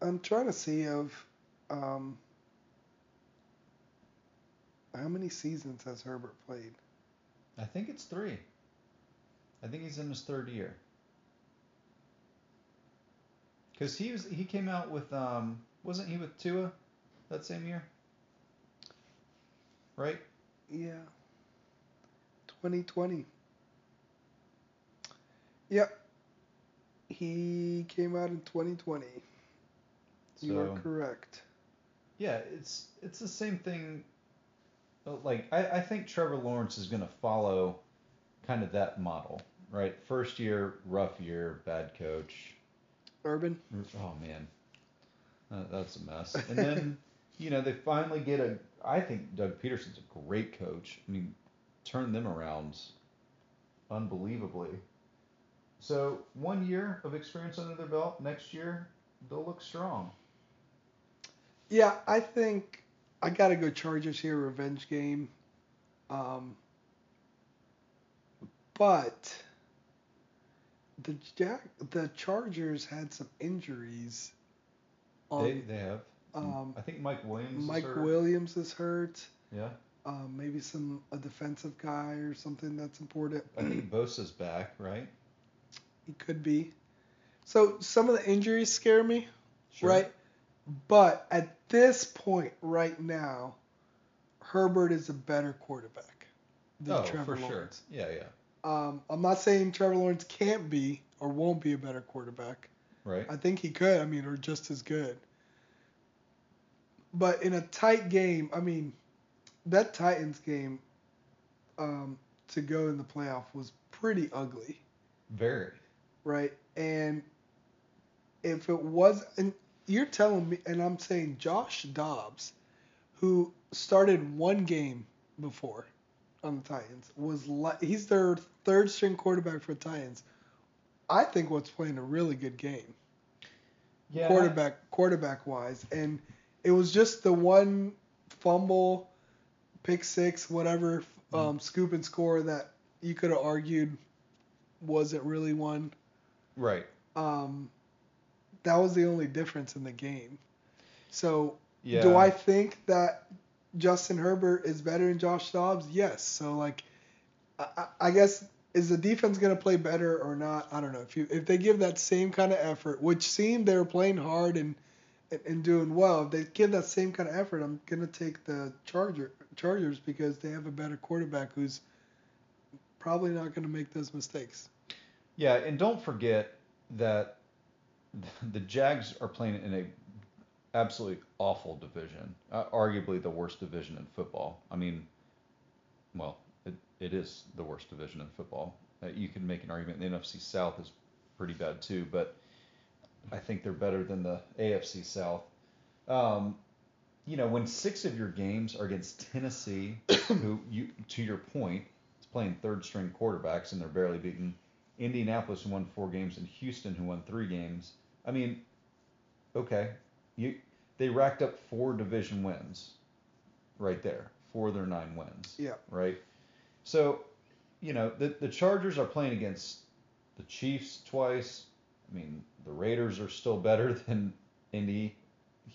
I'm trying to see of um, how many seasons has Herbert played. I think it's three. I think he's in his third year. Cause he was he came out with um wasn't he with Tua that same year? Right? Yeah. 2020. Yep. He came out in 2020. you are correct. Yeah, it's it's the same thing. Like I, I think Trevor Lawrence is going to follow kind of that model. right? First year, rough year, bad coach. Urban. Oh man, uh, that's a mess. And then, you know, they finally get a. I think Doug Pederson's a great coach. I mean, turned them around unbelievably. So one year of experience under their belt. Next year, they'll look strong. Yeah, I think I gotta go Chargers here, revenge game. Um, but the Jack, the Chargers had some injuries. On, they they have. um, I think Mike Williams. is Mike hurt. Williams is hurt. Yeah. Um, maybe some a defensive guy or something that's important. I think Bosa's back, right? He could be. So some of the injuries scare me, Sure. right? But at this point, right now, Herbert is a better quarterback than Oh, Trevor for sure. Yeah, yeah. Um, I'm not saying Trevor Lawrence can't be or won't be a better quarterback. Right. I think he could. I mean, or just as good. But in a tight game, I mean, that Titans game um, to go in the playoff was pretty ugly, Very. right? And if it was, and you're telling me, and I'm saying Josh Dobbs, who started one game before on the Titans, was li- he's their third string quarterback for the Titans. I think was playing a really good game Yeah. quarterback quarterback wise and it was just the one fumble pick six whatever um, scoop and score that you could have argued wasn't really one Right. um, that was the only difference in the game. So Yeah. do i think that justin herbert is better than josh dobbs? Yes. So like i, I- guess is the defense going to play better or not? I don't know. If you if they give that same kind of effort which seemed they were playing hard and and, and doing well if they give that same kind of effort i'm going to take the charger chargers because they have a better quarterback who's probably not going to make those mistakes. Yeah, and don't forget that the Jags are playing in a absolutely awful division, uh, arguably the worst division in football. I mean, well, it, it is the worst division in football. Uh, you can make an argument the NFC South is pretty bad too, but I think they're better than the AFC South. Um, you know, when six of your games are against Tennessee, who you to your point, is playing third string quarterbacks and they're barely beaten. Indianapolis who won four games and Houston who won three games. I mean, okay, you they racked up four division wins, right there, four of their nine wins. Yeah. Right. So, you know, the the Chargers are playing against the Chiefs twice. I mean, the Raiders are still better than Indy,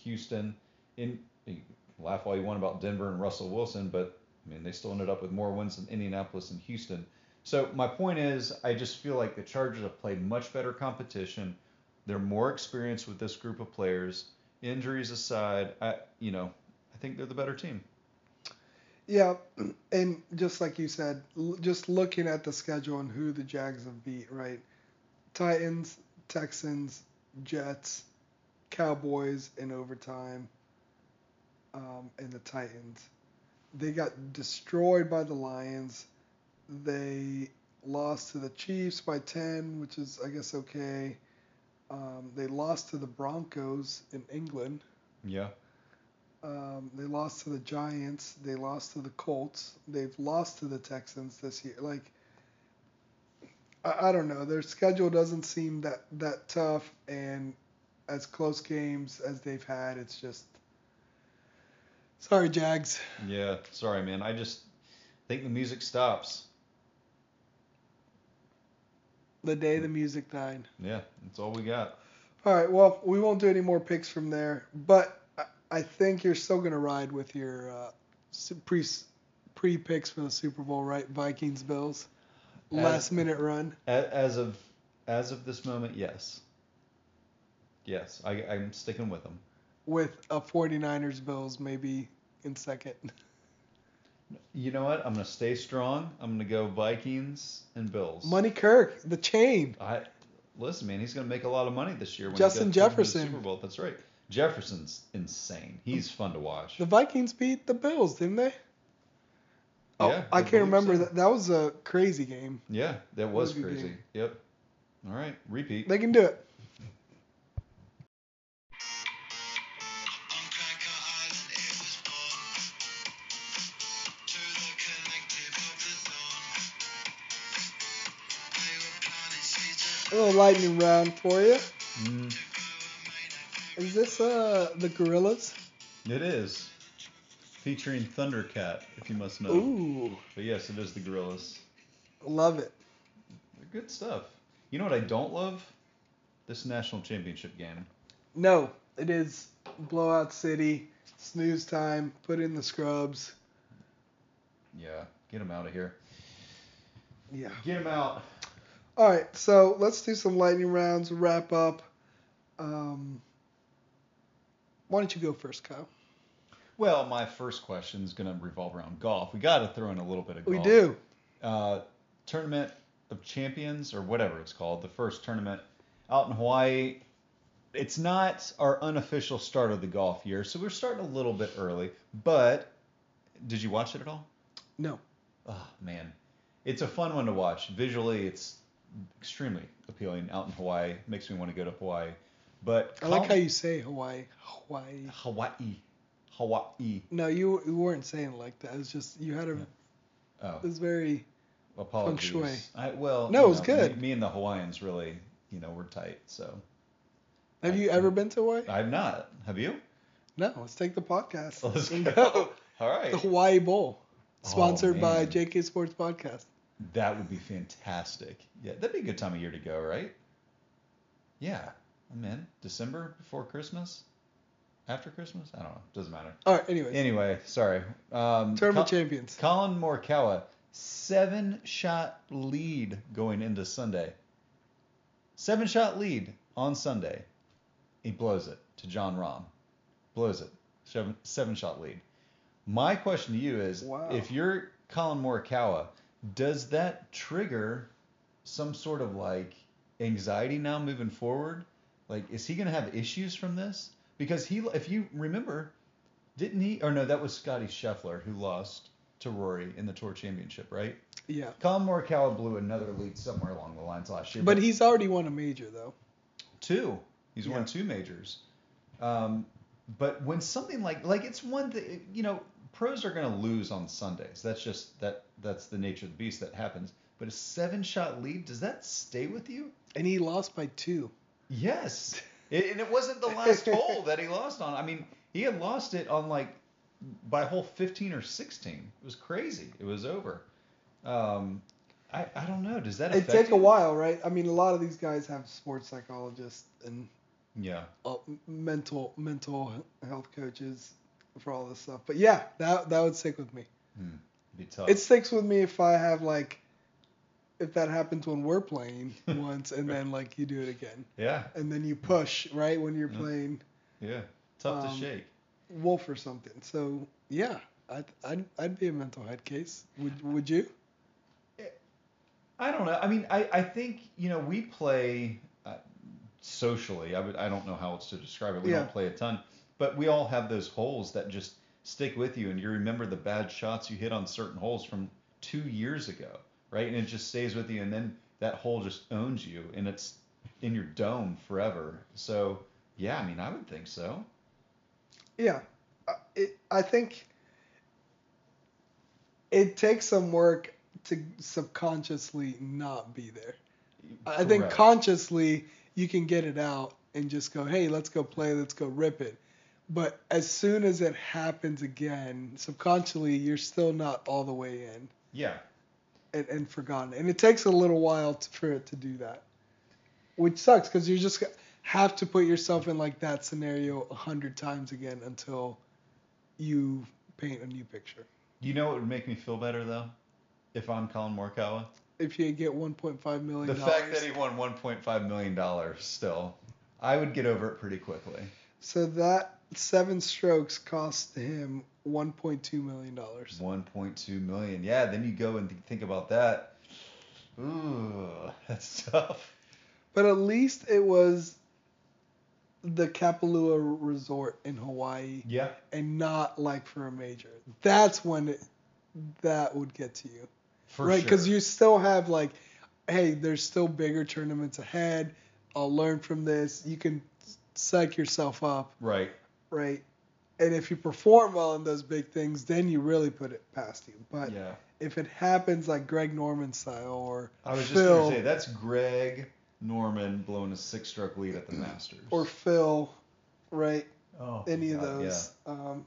Houston. In you laugh all you want about Denver and Russell Wilson, but I mean, they still ended up with more wins than Indianapolis and Houston. So my point is, I just feel like the Chargers have played much better competition. They're more experienced with this group of players. Injuries aside, I you know, I think they're the better team. Yeah, and just like you said, l- just looking at the schedule and who the Jags have beat, right? Titans, Texans, Jets, Cowboys in overtime, um, and the Titans. They got destroyed by the Lions. They lost to the Chiefs by 10, which is, I guess, okay. Um, they lost to the Broncos in England. Yeah. Um, they lost to the Giants. They lost to the Colts. They've lost to the Texans this year. Like, I, I don't know. Their schedule doesn't seem that that tough, and as close games as they've had, it's just. Sorry, Jags. Yeah. Sorry, man. I just think the music stops. The day the music died. Yeah, that's all we got. All right. Well, we won't do any more picks from there, but I, think you're still gonna ride with your uh, pre pre picks for the Super Bowl, right? Vikings, Bills, As- last minute run. As of as of this moment, yes. Yes, I, I'm sticking with them. with a 49ers Bills maybe in second. You know what? I'm gonna stay strong. I'm gonna go Vikings and Bills. Money Kirk, the chain. I listen, man. He's gonna make a lot of money this year. When Justin he gets to the Jefferson. Super Bowl. That's right. Jefferson's insane. He's fun to watch. The Vikings beat the Bills, didn't they? Oh, Yeah, I I can't remember so. that. That was a crazy game. Yeah, that was crazy. game. Yep. All right, repeat. They can do it. A little lightning round for you. Mm, Is this uh the Gorillaz? it is. Featuring Thundercat, if you must know. Ooh, But yes, it is the Gorillaz. love it. They're good stuff. You know what I don't love? This national championship game. No, it is blowout city. Snooze time. Put in the scrubs. Yeah, get them out of here. Yeah. Get them out. All right, so let's do some lightning rounds. Wrap up. Um, why don't you go first, Kyle? Well, my first question is going to revolve around golf. We got to throw in a little bit of golf. We do. uh, tournament of champions or whatever it's called, the first tournament out in Hawaii. It's not our unofficial start of the golf year, so we're starting a little bit early. But did you watch it at all? No. Oh man, it's a fun one to watch. Visually, it's extremely appealing out in Hawaii. Makes me want to go to Hawaii. But I like how you say Hawaii. Hawaii. Hawaii, Hawaii. No, you you weren't saying it like that. It was just you had a. Oh, It was very. apologies. shui. I, well, No, it was know, good. Me, me and the Hawaiians really, you know, we're tight. So Have I- you ever been to Hawaii? I've not. Have you? No. Let's take the podcast. Let's and go. All right. The Hawaii Bowl, Oh, sponsored by. JK Sports Podcast. That would be fantastic. Yeah, that'd be a good time of year to go, right? Yeah, I'm in. December before Christmas, after Christmas. I don't know. Doesn't matter. All right. anyway. Anyway, sorry. Um, tournament Col- champions. Collin Morikawa, seven shot lead going into Sunday. Seven shot lead on Sunday. He blows it to Jon Rahm. Blows it. Seven, seven shot lead. My question to you is Wow. if you're Collin Morikawa, does that trigger some sort of like anxiety now moving forward? Like, is he going to have issues from this? Because he, if you remember, didn't he? Or no, that was Scotty Scheffler who lost to Rory in the Tour Championship, right? Yeah. Collin Morikawa blew another lead somewhere along the lines last year. But he's already won a major though. two. He's Yeah. won two majors. Um, but when something like like it's one thing, you know, pros are going to lose on Sundays. That's just that that's the nature of the beast that happens. But a seven shot lead, does that stay with you? And he lost by two. Yes. It, and it wasn't the last hole that he lost on. I mean, he had lost it on like by hole 15 or 16. It was crazy. It was over. Um, I, I don't know. Does that It take a while, right? I mean, a lot of these guys have sports psychologists and Yeah. uh, mental mental health coaches for all this stuff. But yeah, that that would stick with me. Hmm. Be tough. It sticks with me if I have like if that happens when we're playing once and then like you do it again yeah. and then you push right when you're Yeah. playing Yeah. Tough Um, to shake. wolf or something. So yeah, I'd I'd, I'd be a mental head case. Would would you? I don't know. I mean, I, I think you know we play uh, socially. I would I don't know how else to describe it. We Yeah. don't play a ton, but we all have those holes that just stick with you, and you remember the bad shots you hit on certain holes from two years ago, right? And it just stays with you, and then that hole just owns you, and it's in your dome forever. So yeah, I mean, I would think so. Yeah, I- it, I think it takes some work to subconsciously not be there. I think consciously you can get it out and just go, hey, let's go play, let's go rip it. But as soon as it happens again, subconsciously you're still not all the way in yeah. and, and forgotten. And it takes a little while to, for it to do that, which sucks because you just have to put yourself in like that scenario a hundred times again until you paint a new picture. You know what would make me feel better though, if I'm Collin Morikawa. If you get 1.5 million The fact that he won 1.5 million dollars still, I would get over it pretty quickly. so that seven strokes cost him 1.2 million dollars. 1.2 million. Yeah, then you go and th- think about that. Ooh, that's tough. But at least it was the Kapalua Resort in Hawaii Yeah. and not like for a major. That's when it, that would get to you. For right? sure. Because you still have like, hey, there's still bigger tournaments ahead. I'll learn from this. You can psych yourself up, Right. Right? And if you perform well in those big things, then you really put it past you. But Yeah. if it happens like Greg Norman style or I was just gonna say that's Greg Norman blowing a six-stroke lead at the Masters. or Phil, right? oh, Any of God, those. Um,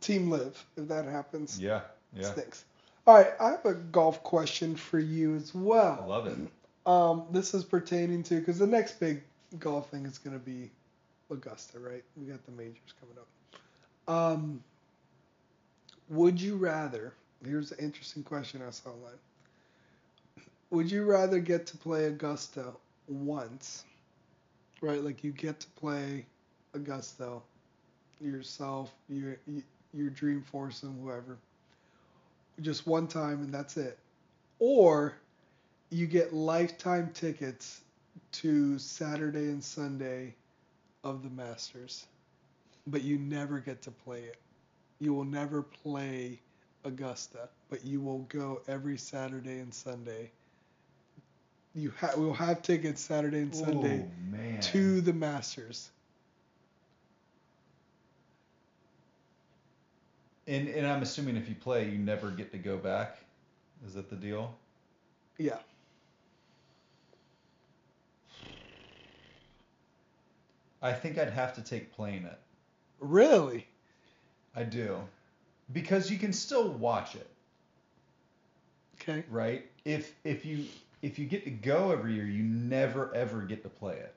team live if that happens. Yeah. Yeah. yeah. Stinks. All right, I have a golf question for you as well. I love it. Um, this is pertaining to because the next big golf thing is going to be Augusta, right? We got the majors coming up. Um, would you rather? Here's an interesting question I saw online. Would you rather get to play Augusta once, right? Like you get to play Augusta yourself, your your dream foursome, whoever, just one time and that's it, or you get lifetime tickets to Saturday and Sunday of the Masters, but you never get to play it. You will never play Augusta, but you will go every Saturday and Sunday. You ha- will have tickets Saturday and Sunday Oh, to the Masters. And and I'm assuming if you play, you never get to go back. Is that the deal? Yeah. I think I'd have to take playing it. Really? I do. Because you can still watch it, Okay. right? If if you if you get to go every year, you never ever get to play it.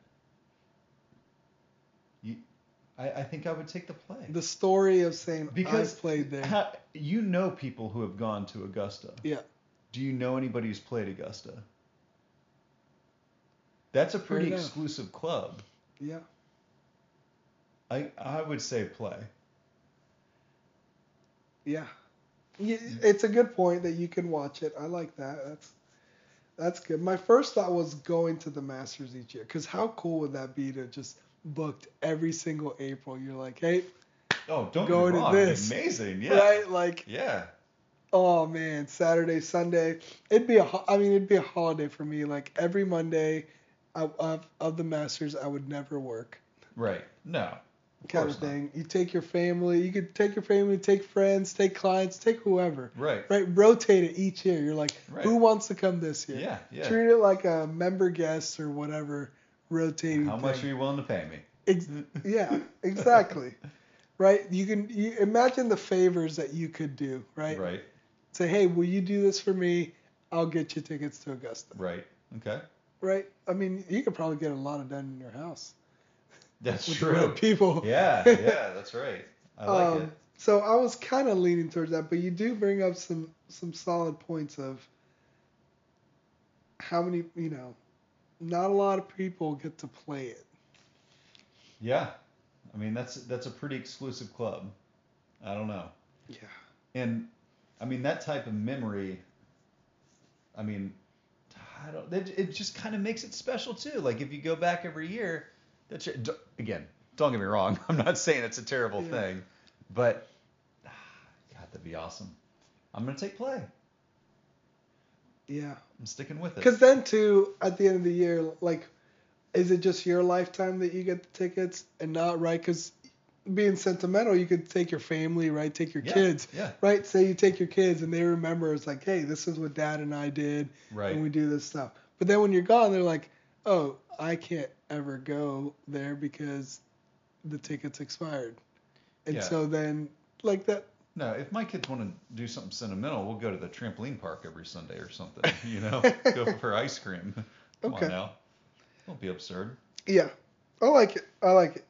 You, I, I think I would take the play. The story of saying Because I played there. You know people who have gone to Augusta. yeah. Do you know anybody who's played Augusta? That's a pretty exclusive club. Yeah. I I would say play. Yeah. yeah. Mm. It's a good point that you can watch it. I like that. That's that's good. My first thought was going to the Masters each year because how cool would that be to just booked every single April? You're like, hey, Oh, don't Go to this. Amazing. Yeah. right? Like, Yeah. oh man, Saturday, Sunday. It'd be a I mean, it'd be a holiday for me. Like every Monday, of, of the Masters, I would never work. Right. No. Of Kind of not. thing. You take your family. You could take your family, take friends, take clients, take whoever. Right. Right, rotate it each year. You're like, Right. who wants to come this year? Yeah. Yeah. Treat it like a member guest or whatever rotating. How much are you willing to pay me? Ex- yeah, exactly. right. You can you imagine the favors that you could do. Right. Right. Say, hey, will you do this for me? I'll get you tickets to Augusta. Right. Okay. Right. I mean, you could probably get a lot of done in your house. That's true. people. Yeah. Yeah. That's right. I like Um, it. So I was kind of leaning towards that, but you do bring up some some solid points of how many, you know, not a lot of people get to play it. Yeah. I mean that's that's a pretty exclusive club. I don't know. Yeah. And I mean that type of memory. I mean, I don't. It, it just kind of makes it special too. Like if you go back every year, that's your, again. Don't get me wrong. I'm not saying it's a terrible Yeah. thing, but ah, God, that'd be awesome. I'm gonna take play. Yeah. I'm sticking with it. Because then too, at the end of the year, like, is it just your lifetime that you get the tickets and not right? Because being sentimental, you could take your family, right? Take your Yeah, kids, Yeah. right? Say you take your kids and they remember it's like, hey, this is what dad and I did, Right. and we do this stuff. But then when you're gone, they're like, oh, I can't ever go there because the tickets expired. And Yeah. so then, like that, No, if my kids want to do something sentimental, we'll go to the trampoline park every Sunday or something. You know, go for ice cream. Come Okay. on now. Don't be absurd. yeah, I like it. I like it.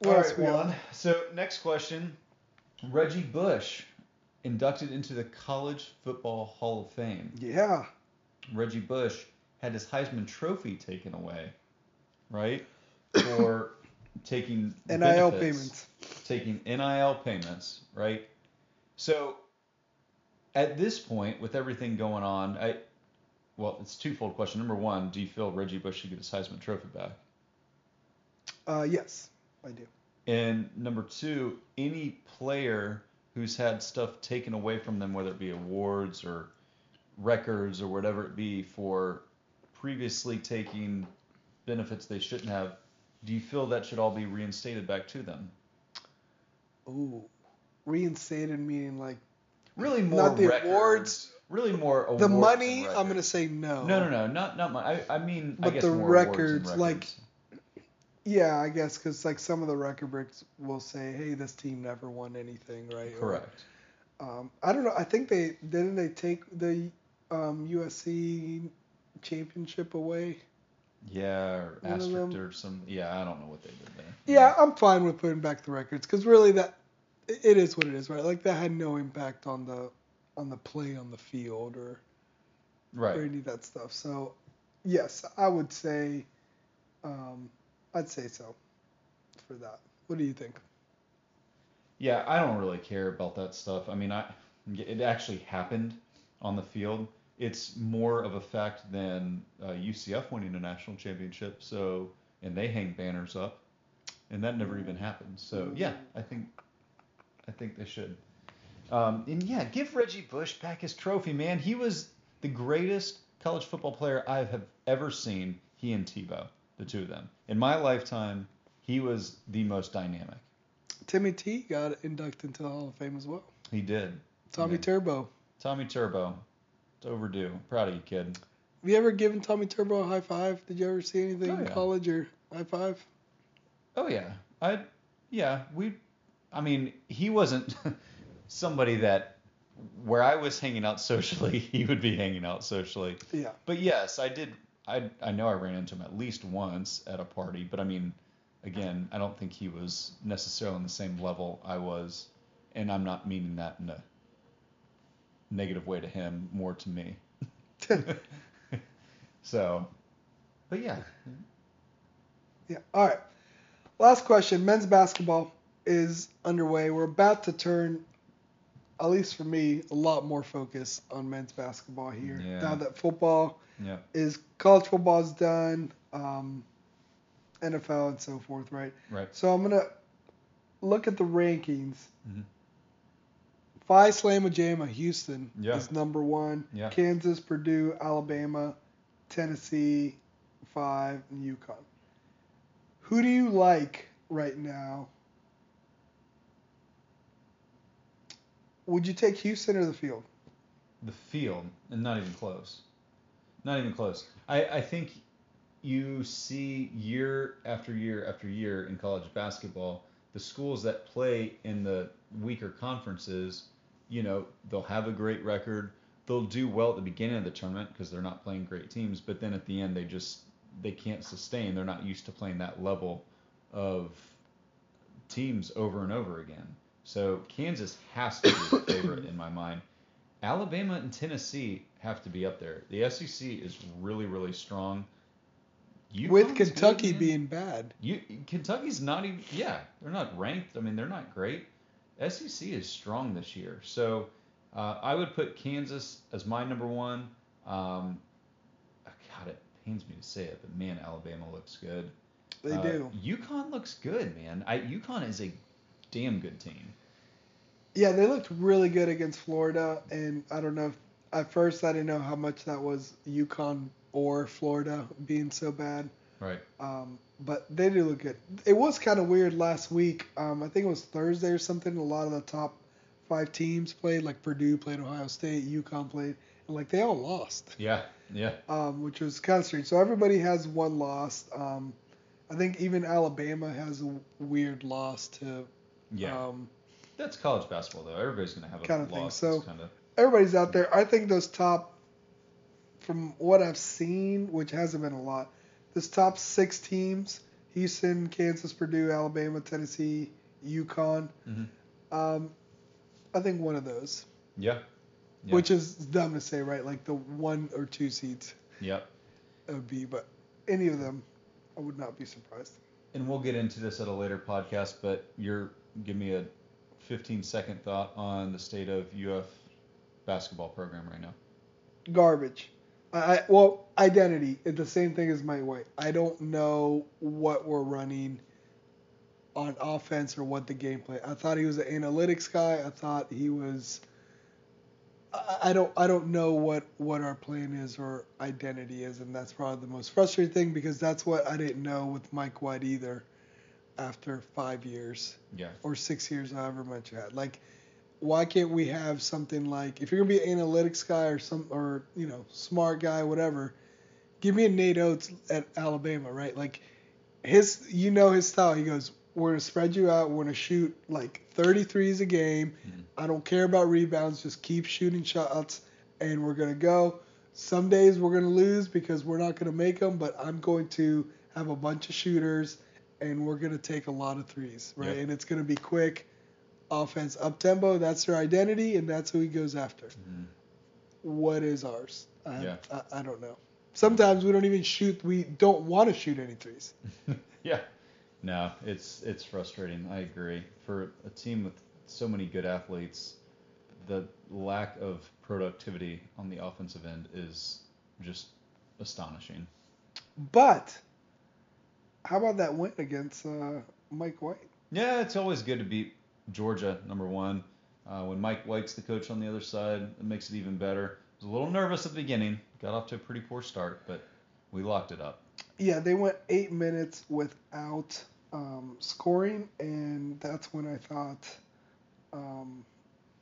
What All right? Juan. So next question: Reggie Bush inducted into the College Football Hall of Fame. Yeah. Reggie Bush had his Heisman Trophy taken away, right, for taking NIL benefits, payments. taking NIL payments, right? So at this point, with everything going on, I well, it's a twofold question. Number one, do you feel Reggie Bush should get his Heisman Trophy back? Uh, yes, I do. And number two, any player who's had stuff taken away from them, whether it be awards or records or whatever it be, for previously taking benefits they shouldn't have, do you feel that should all be reinstated back to them? Ooh, reinstated meaning like Really more Not the records, awards. Really more awards the money. I'm gonna say no. No, no, no, not not my. I, I mean, I But guess the more awards records, like. Yeah, I guess because like some of the record books will say, hey, this team never won anything, right? Or, correct. um, I don't know. I think they didn't they take the um, USC championship away. Yeah, or asterisk or some. Yeah, I don't know what they did there. Yeah, I'm fine with putting back the records because really that it is what it is, right? Like that had no impact on the on the play on the field or Right. or any of that stuff. So yes, I would say um, I'd say so for that. What do you think? Yeah, I don't really care about that stuff. I mean, I it actually happened on the field. It's more of a fact than uh, UCF winning a national championship. So, and they hang banners up, and that never even happened. So, yeah, I think I think they should. Um, and yeah, give Reggie Bush back his trophy, man. He was the greatest college football player I have ever seen. He and Tebow, the two of them. In my lifetime, he was the most dynamic. Timmy T got inducted into the Hall of Fame as well. He did. Tommy Yeah. Turbo. Tommy Turbo. It's overdue. Proud of you, kid. Have you ever given Tommy Turbo a high five? Did you ever see anything Oh, in college or high five? Oh yeah. I yeah, we I mean, he wasn't somebody that where I was hanging out socially, he would be hanging out socially. Yeah. But yes, I did I I know I ran into him at least once at a party, but I mean, again, I don't think he was necessarily on the same level I was, and I'm not meaning that in a negative way to him, more to me. so, but yeah, Yeah. All right. Last question. Men's basketball is underway. We're about to turn, at least for me, a lot more focus on men's basketball here. Yeah. Now that football yeah, is college football is done, um, NFL and so forth, right? right. So I'm gonna look at the rankings. Mhm. Phi Slamma Jamma, Houston Yeah. is number one. Yeah. Kansas, Purdue, Alabama, Tennessee, five, and UConn. Who do you like right now? Would you take Houston or the field? the field and not even close. Not even close. I, I think you see year after year after year in college basketball, the schools that play in the weaker conferences, you know, they'll have a great record. They'll do well at the beginning of the tournament because they're not playing great teams, but then at the end they just they can't sustain. They're not used to playing that level of teams over and over again. So Kansas has to be the favorite in my mind. Alabama and Tennessee have to be up there. The SEC is really, really strong. With Kentucky good, being bad. you Kentucky's not even yeah they're not ranked. I mean they're not great. SEC is strong this year, so uh, I would put Kansas as my number one. Um, God, it pains me to say it, but man, Alabama looks good. They Uh, do. UConn looks good, man. I, UConn is a damn good team. Yeah, they looked really good against Florida, and I don't know. If, at first, I didn't know how much that was UConn or Florida being so bad. Right. Um, but they do look good. It was kind of weird last week. Um, I think it was Thursday or something. A lot of the top five teams played. Like Purdue played Ohio State, UConn played, and like they all lost, Yeah. Yeah. um, which was kind of strange. So everybody has one loss. Um, I think even Alabama has a weird loss to. Yeah. Um, That's college basketball, though. Everybody's going to have a Kinda thing. loss. So- kind of. everybody's out there. I think those top, from what I've seen, which hasn't been a lot, this top six teams: Houston, Kansas, Purdue, Alabama, Tennessee, UConn. Mhm. Um, I think one of those, Yeah. Yeah. which is dumb to say, right? Like the one or two seeds Yep. would be, but any of them, I would not be surprised. And we'll get into this at a later podcast, but you're give me a 15 second thought on the state of UF basketball program right now. Garbage. I, well, identity. It's the same thing as Mike White. I don't know what we're running on offense or what the game plan. I thought he was an analytics guy. I thought he was. I, I don't I don't know what what our plan is or identity is, and that's probably the most frustrating thing because that's what I didn't know with Mike White either. After five years Yeah. or six years, however much you had, like, why can't we have something like if you're gonna be an analytics guy or some or you know smart guy, whatever, give me a Nate Oats at Alabama, right? Like his, you know his style. He goes, we're gonna spread you out. We're gonna shoot like 33s a game. Mhm. I don't care about rebounds. Just keep shooting shots, and we're gonna go. Some days we're gonna lose because we're not gonna make them, but I'm going to have a bunch of shooters, and we're gonna take a lot of threes, right? Yep. And it's gonna be quick, offense up tempo. That's their identity, and that's who he goes after. Mhm. What is ours? I, Yeah. I, I don't know. Sometimes we don't even shoot. We don't want to shoot any threes. yeah. No, it's it's frustrating. I agree. For a team with so many good athletes, the lack of productivity on the offensive end is just astonishing. But how about that win against uh, Mike White? Yeah, it's always good to beat Georgia, number one. Uh, when Mike White's the coach on the other side, it makes it even better. I was a little nervous at the beginning. Got off to a pretty poor start, but we locked it up. Yeah, they went eight minutes without um, scoring, and that's when I thought, um,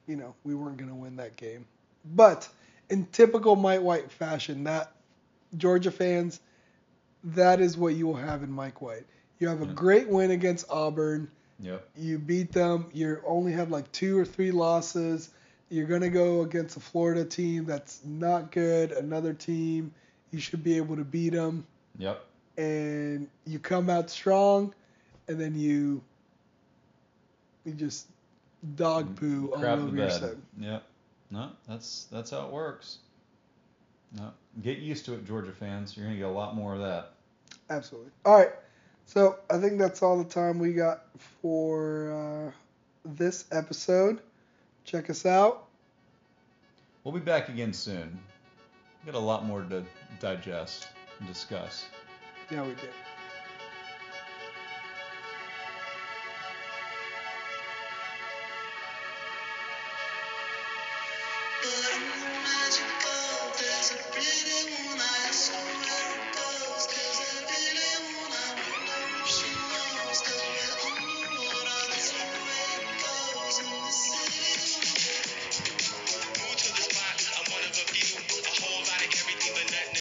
you know, we weren't going to win that game. But in typical Mike White fashion, that Georgia fans, that is what you will have in Mike White. You have a Yeah. great win against Auburn. Yep. You beat them. You only have like two or three losses. You're going to go against a Florida team that's not good, another team. You should be able to beat them Yep. and you come out strong, and then you you just dog mm, poo all Crap over bed. yourself. Yep. No, that's that's how it works. No, get used to it, Georgia fans. You're gonna get a lot more of that. Absolutely. All right. So I think that's all the time we got for uh, this episode. Check us out. We'll be back again soon. Got a lot more to digest and discuss. Yeah, we did.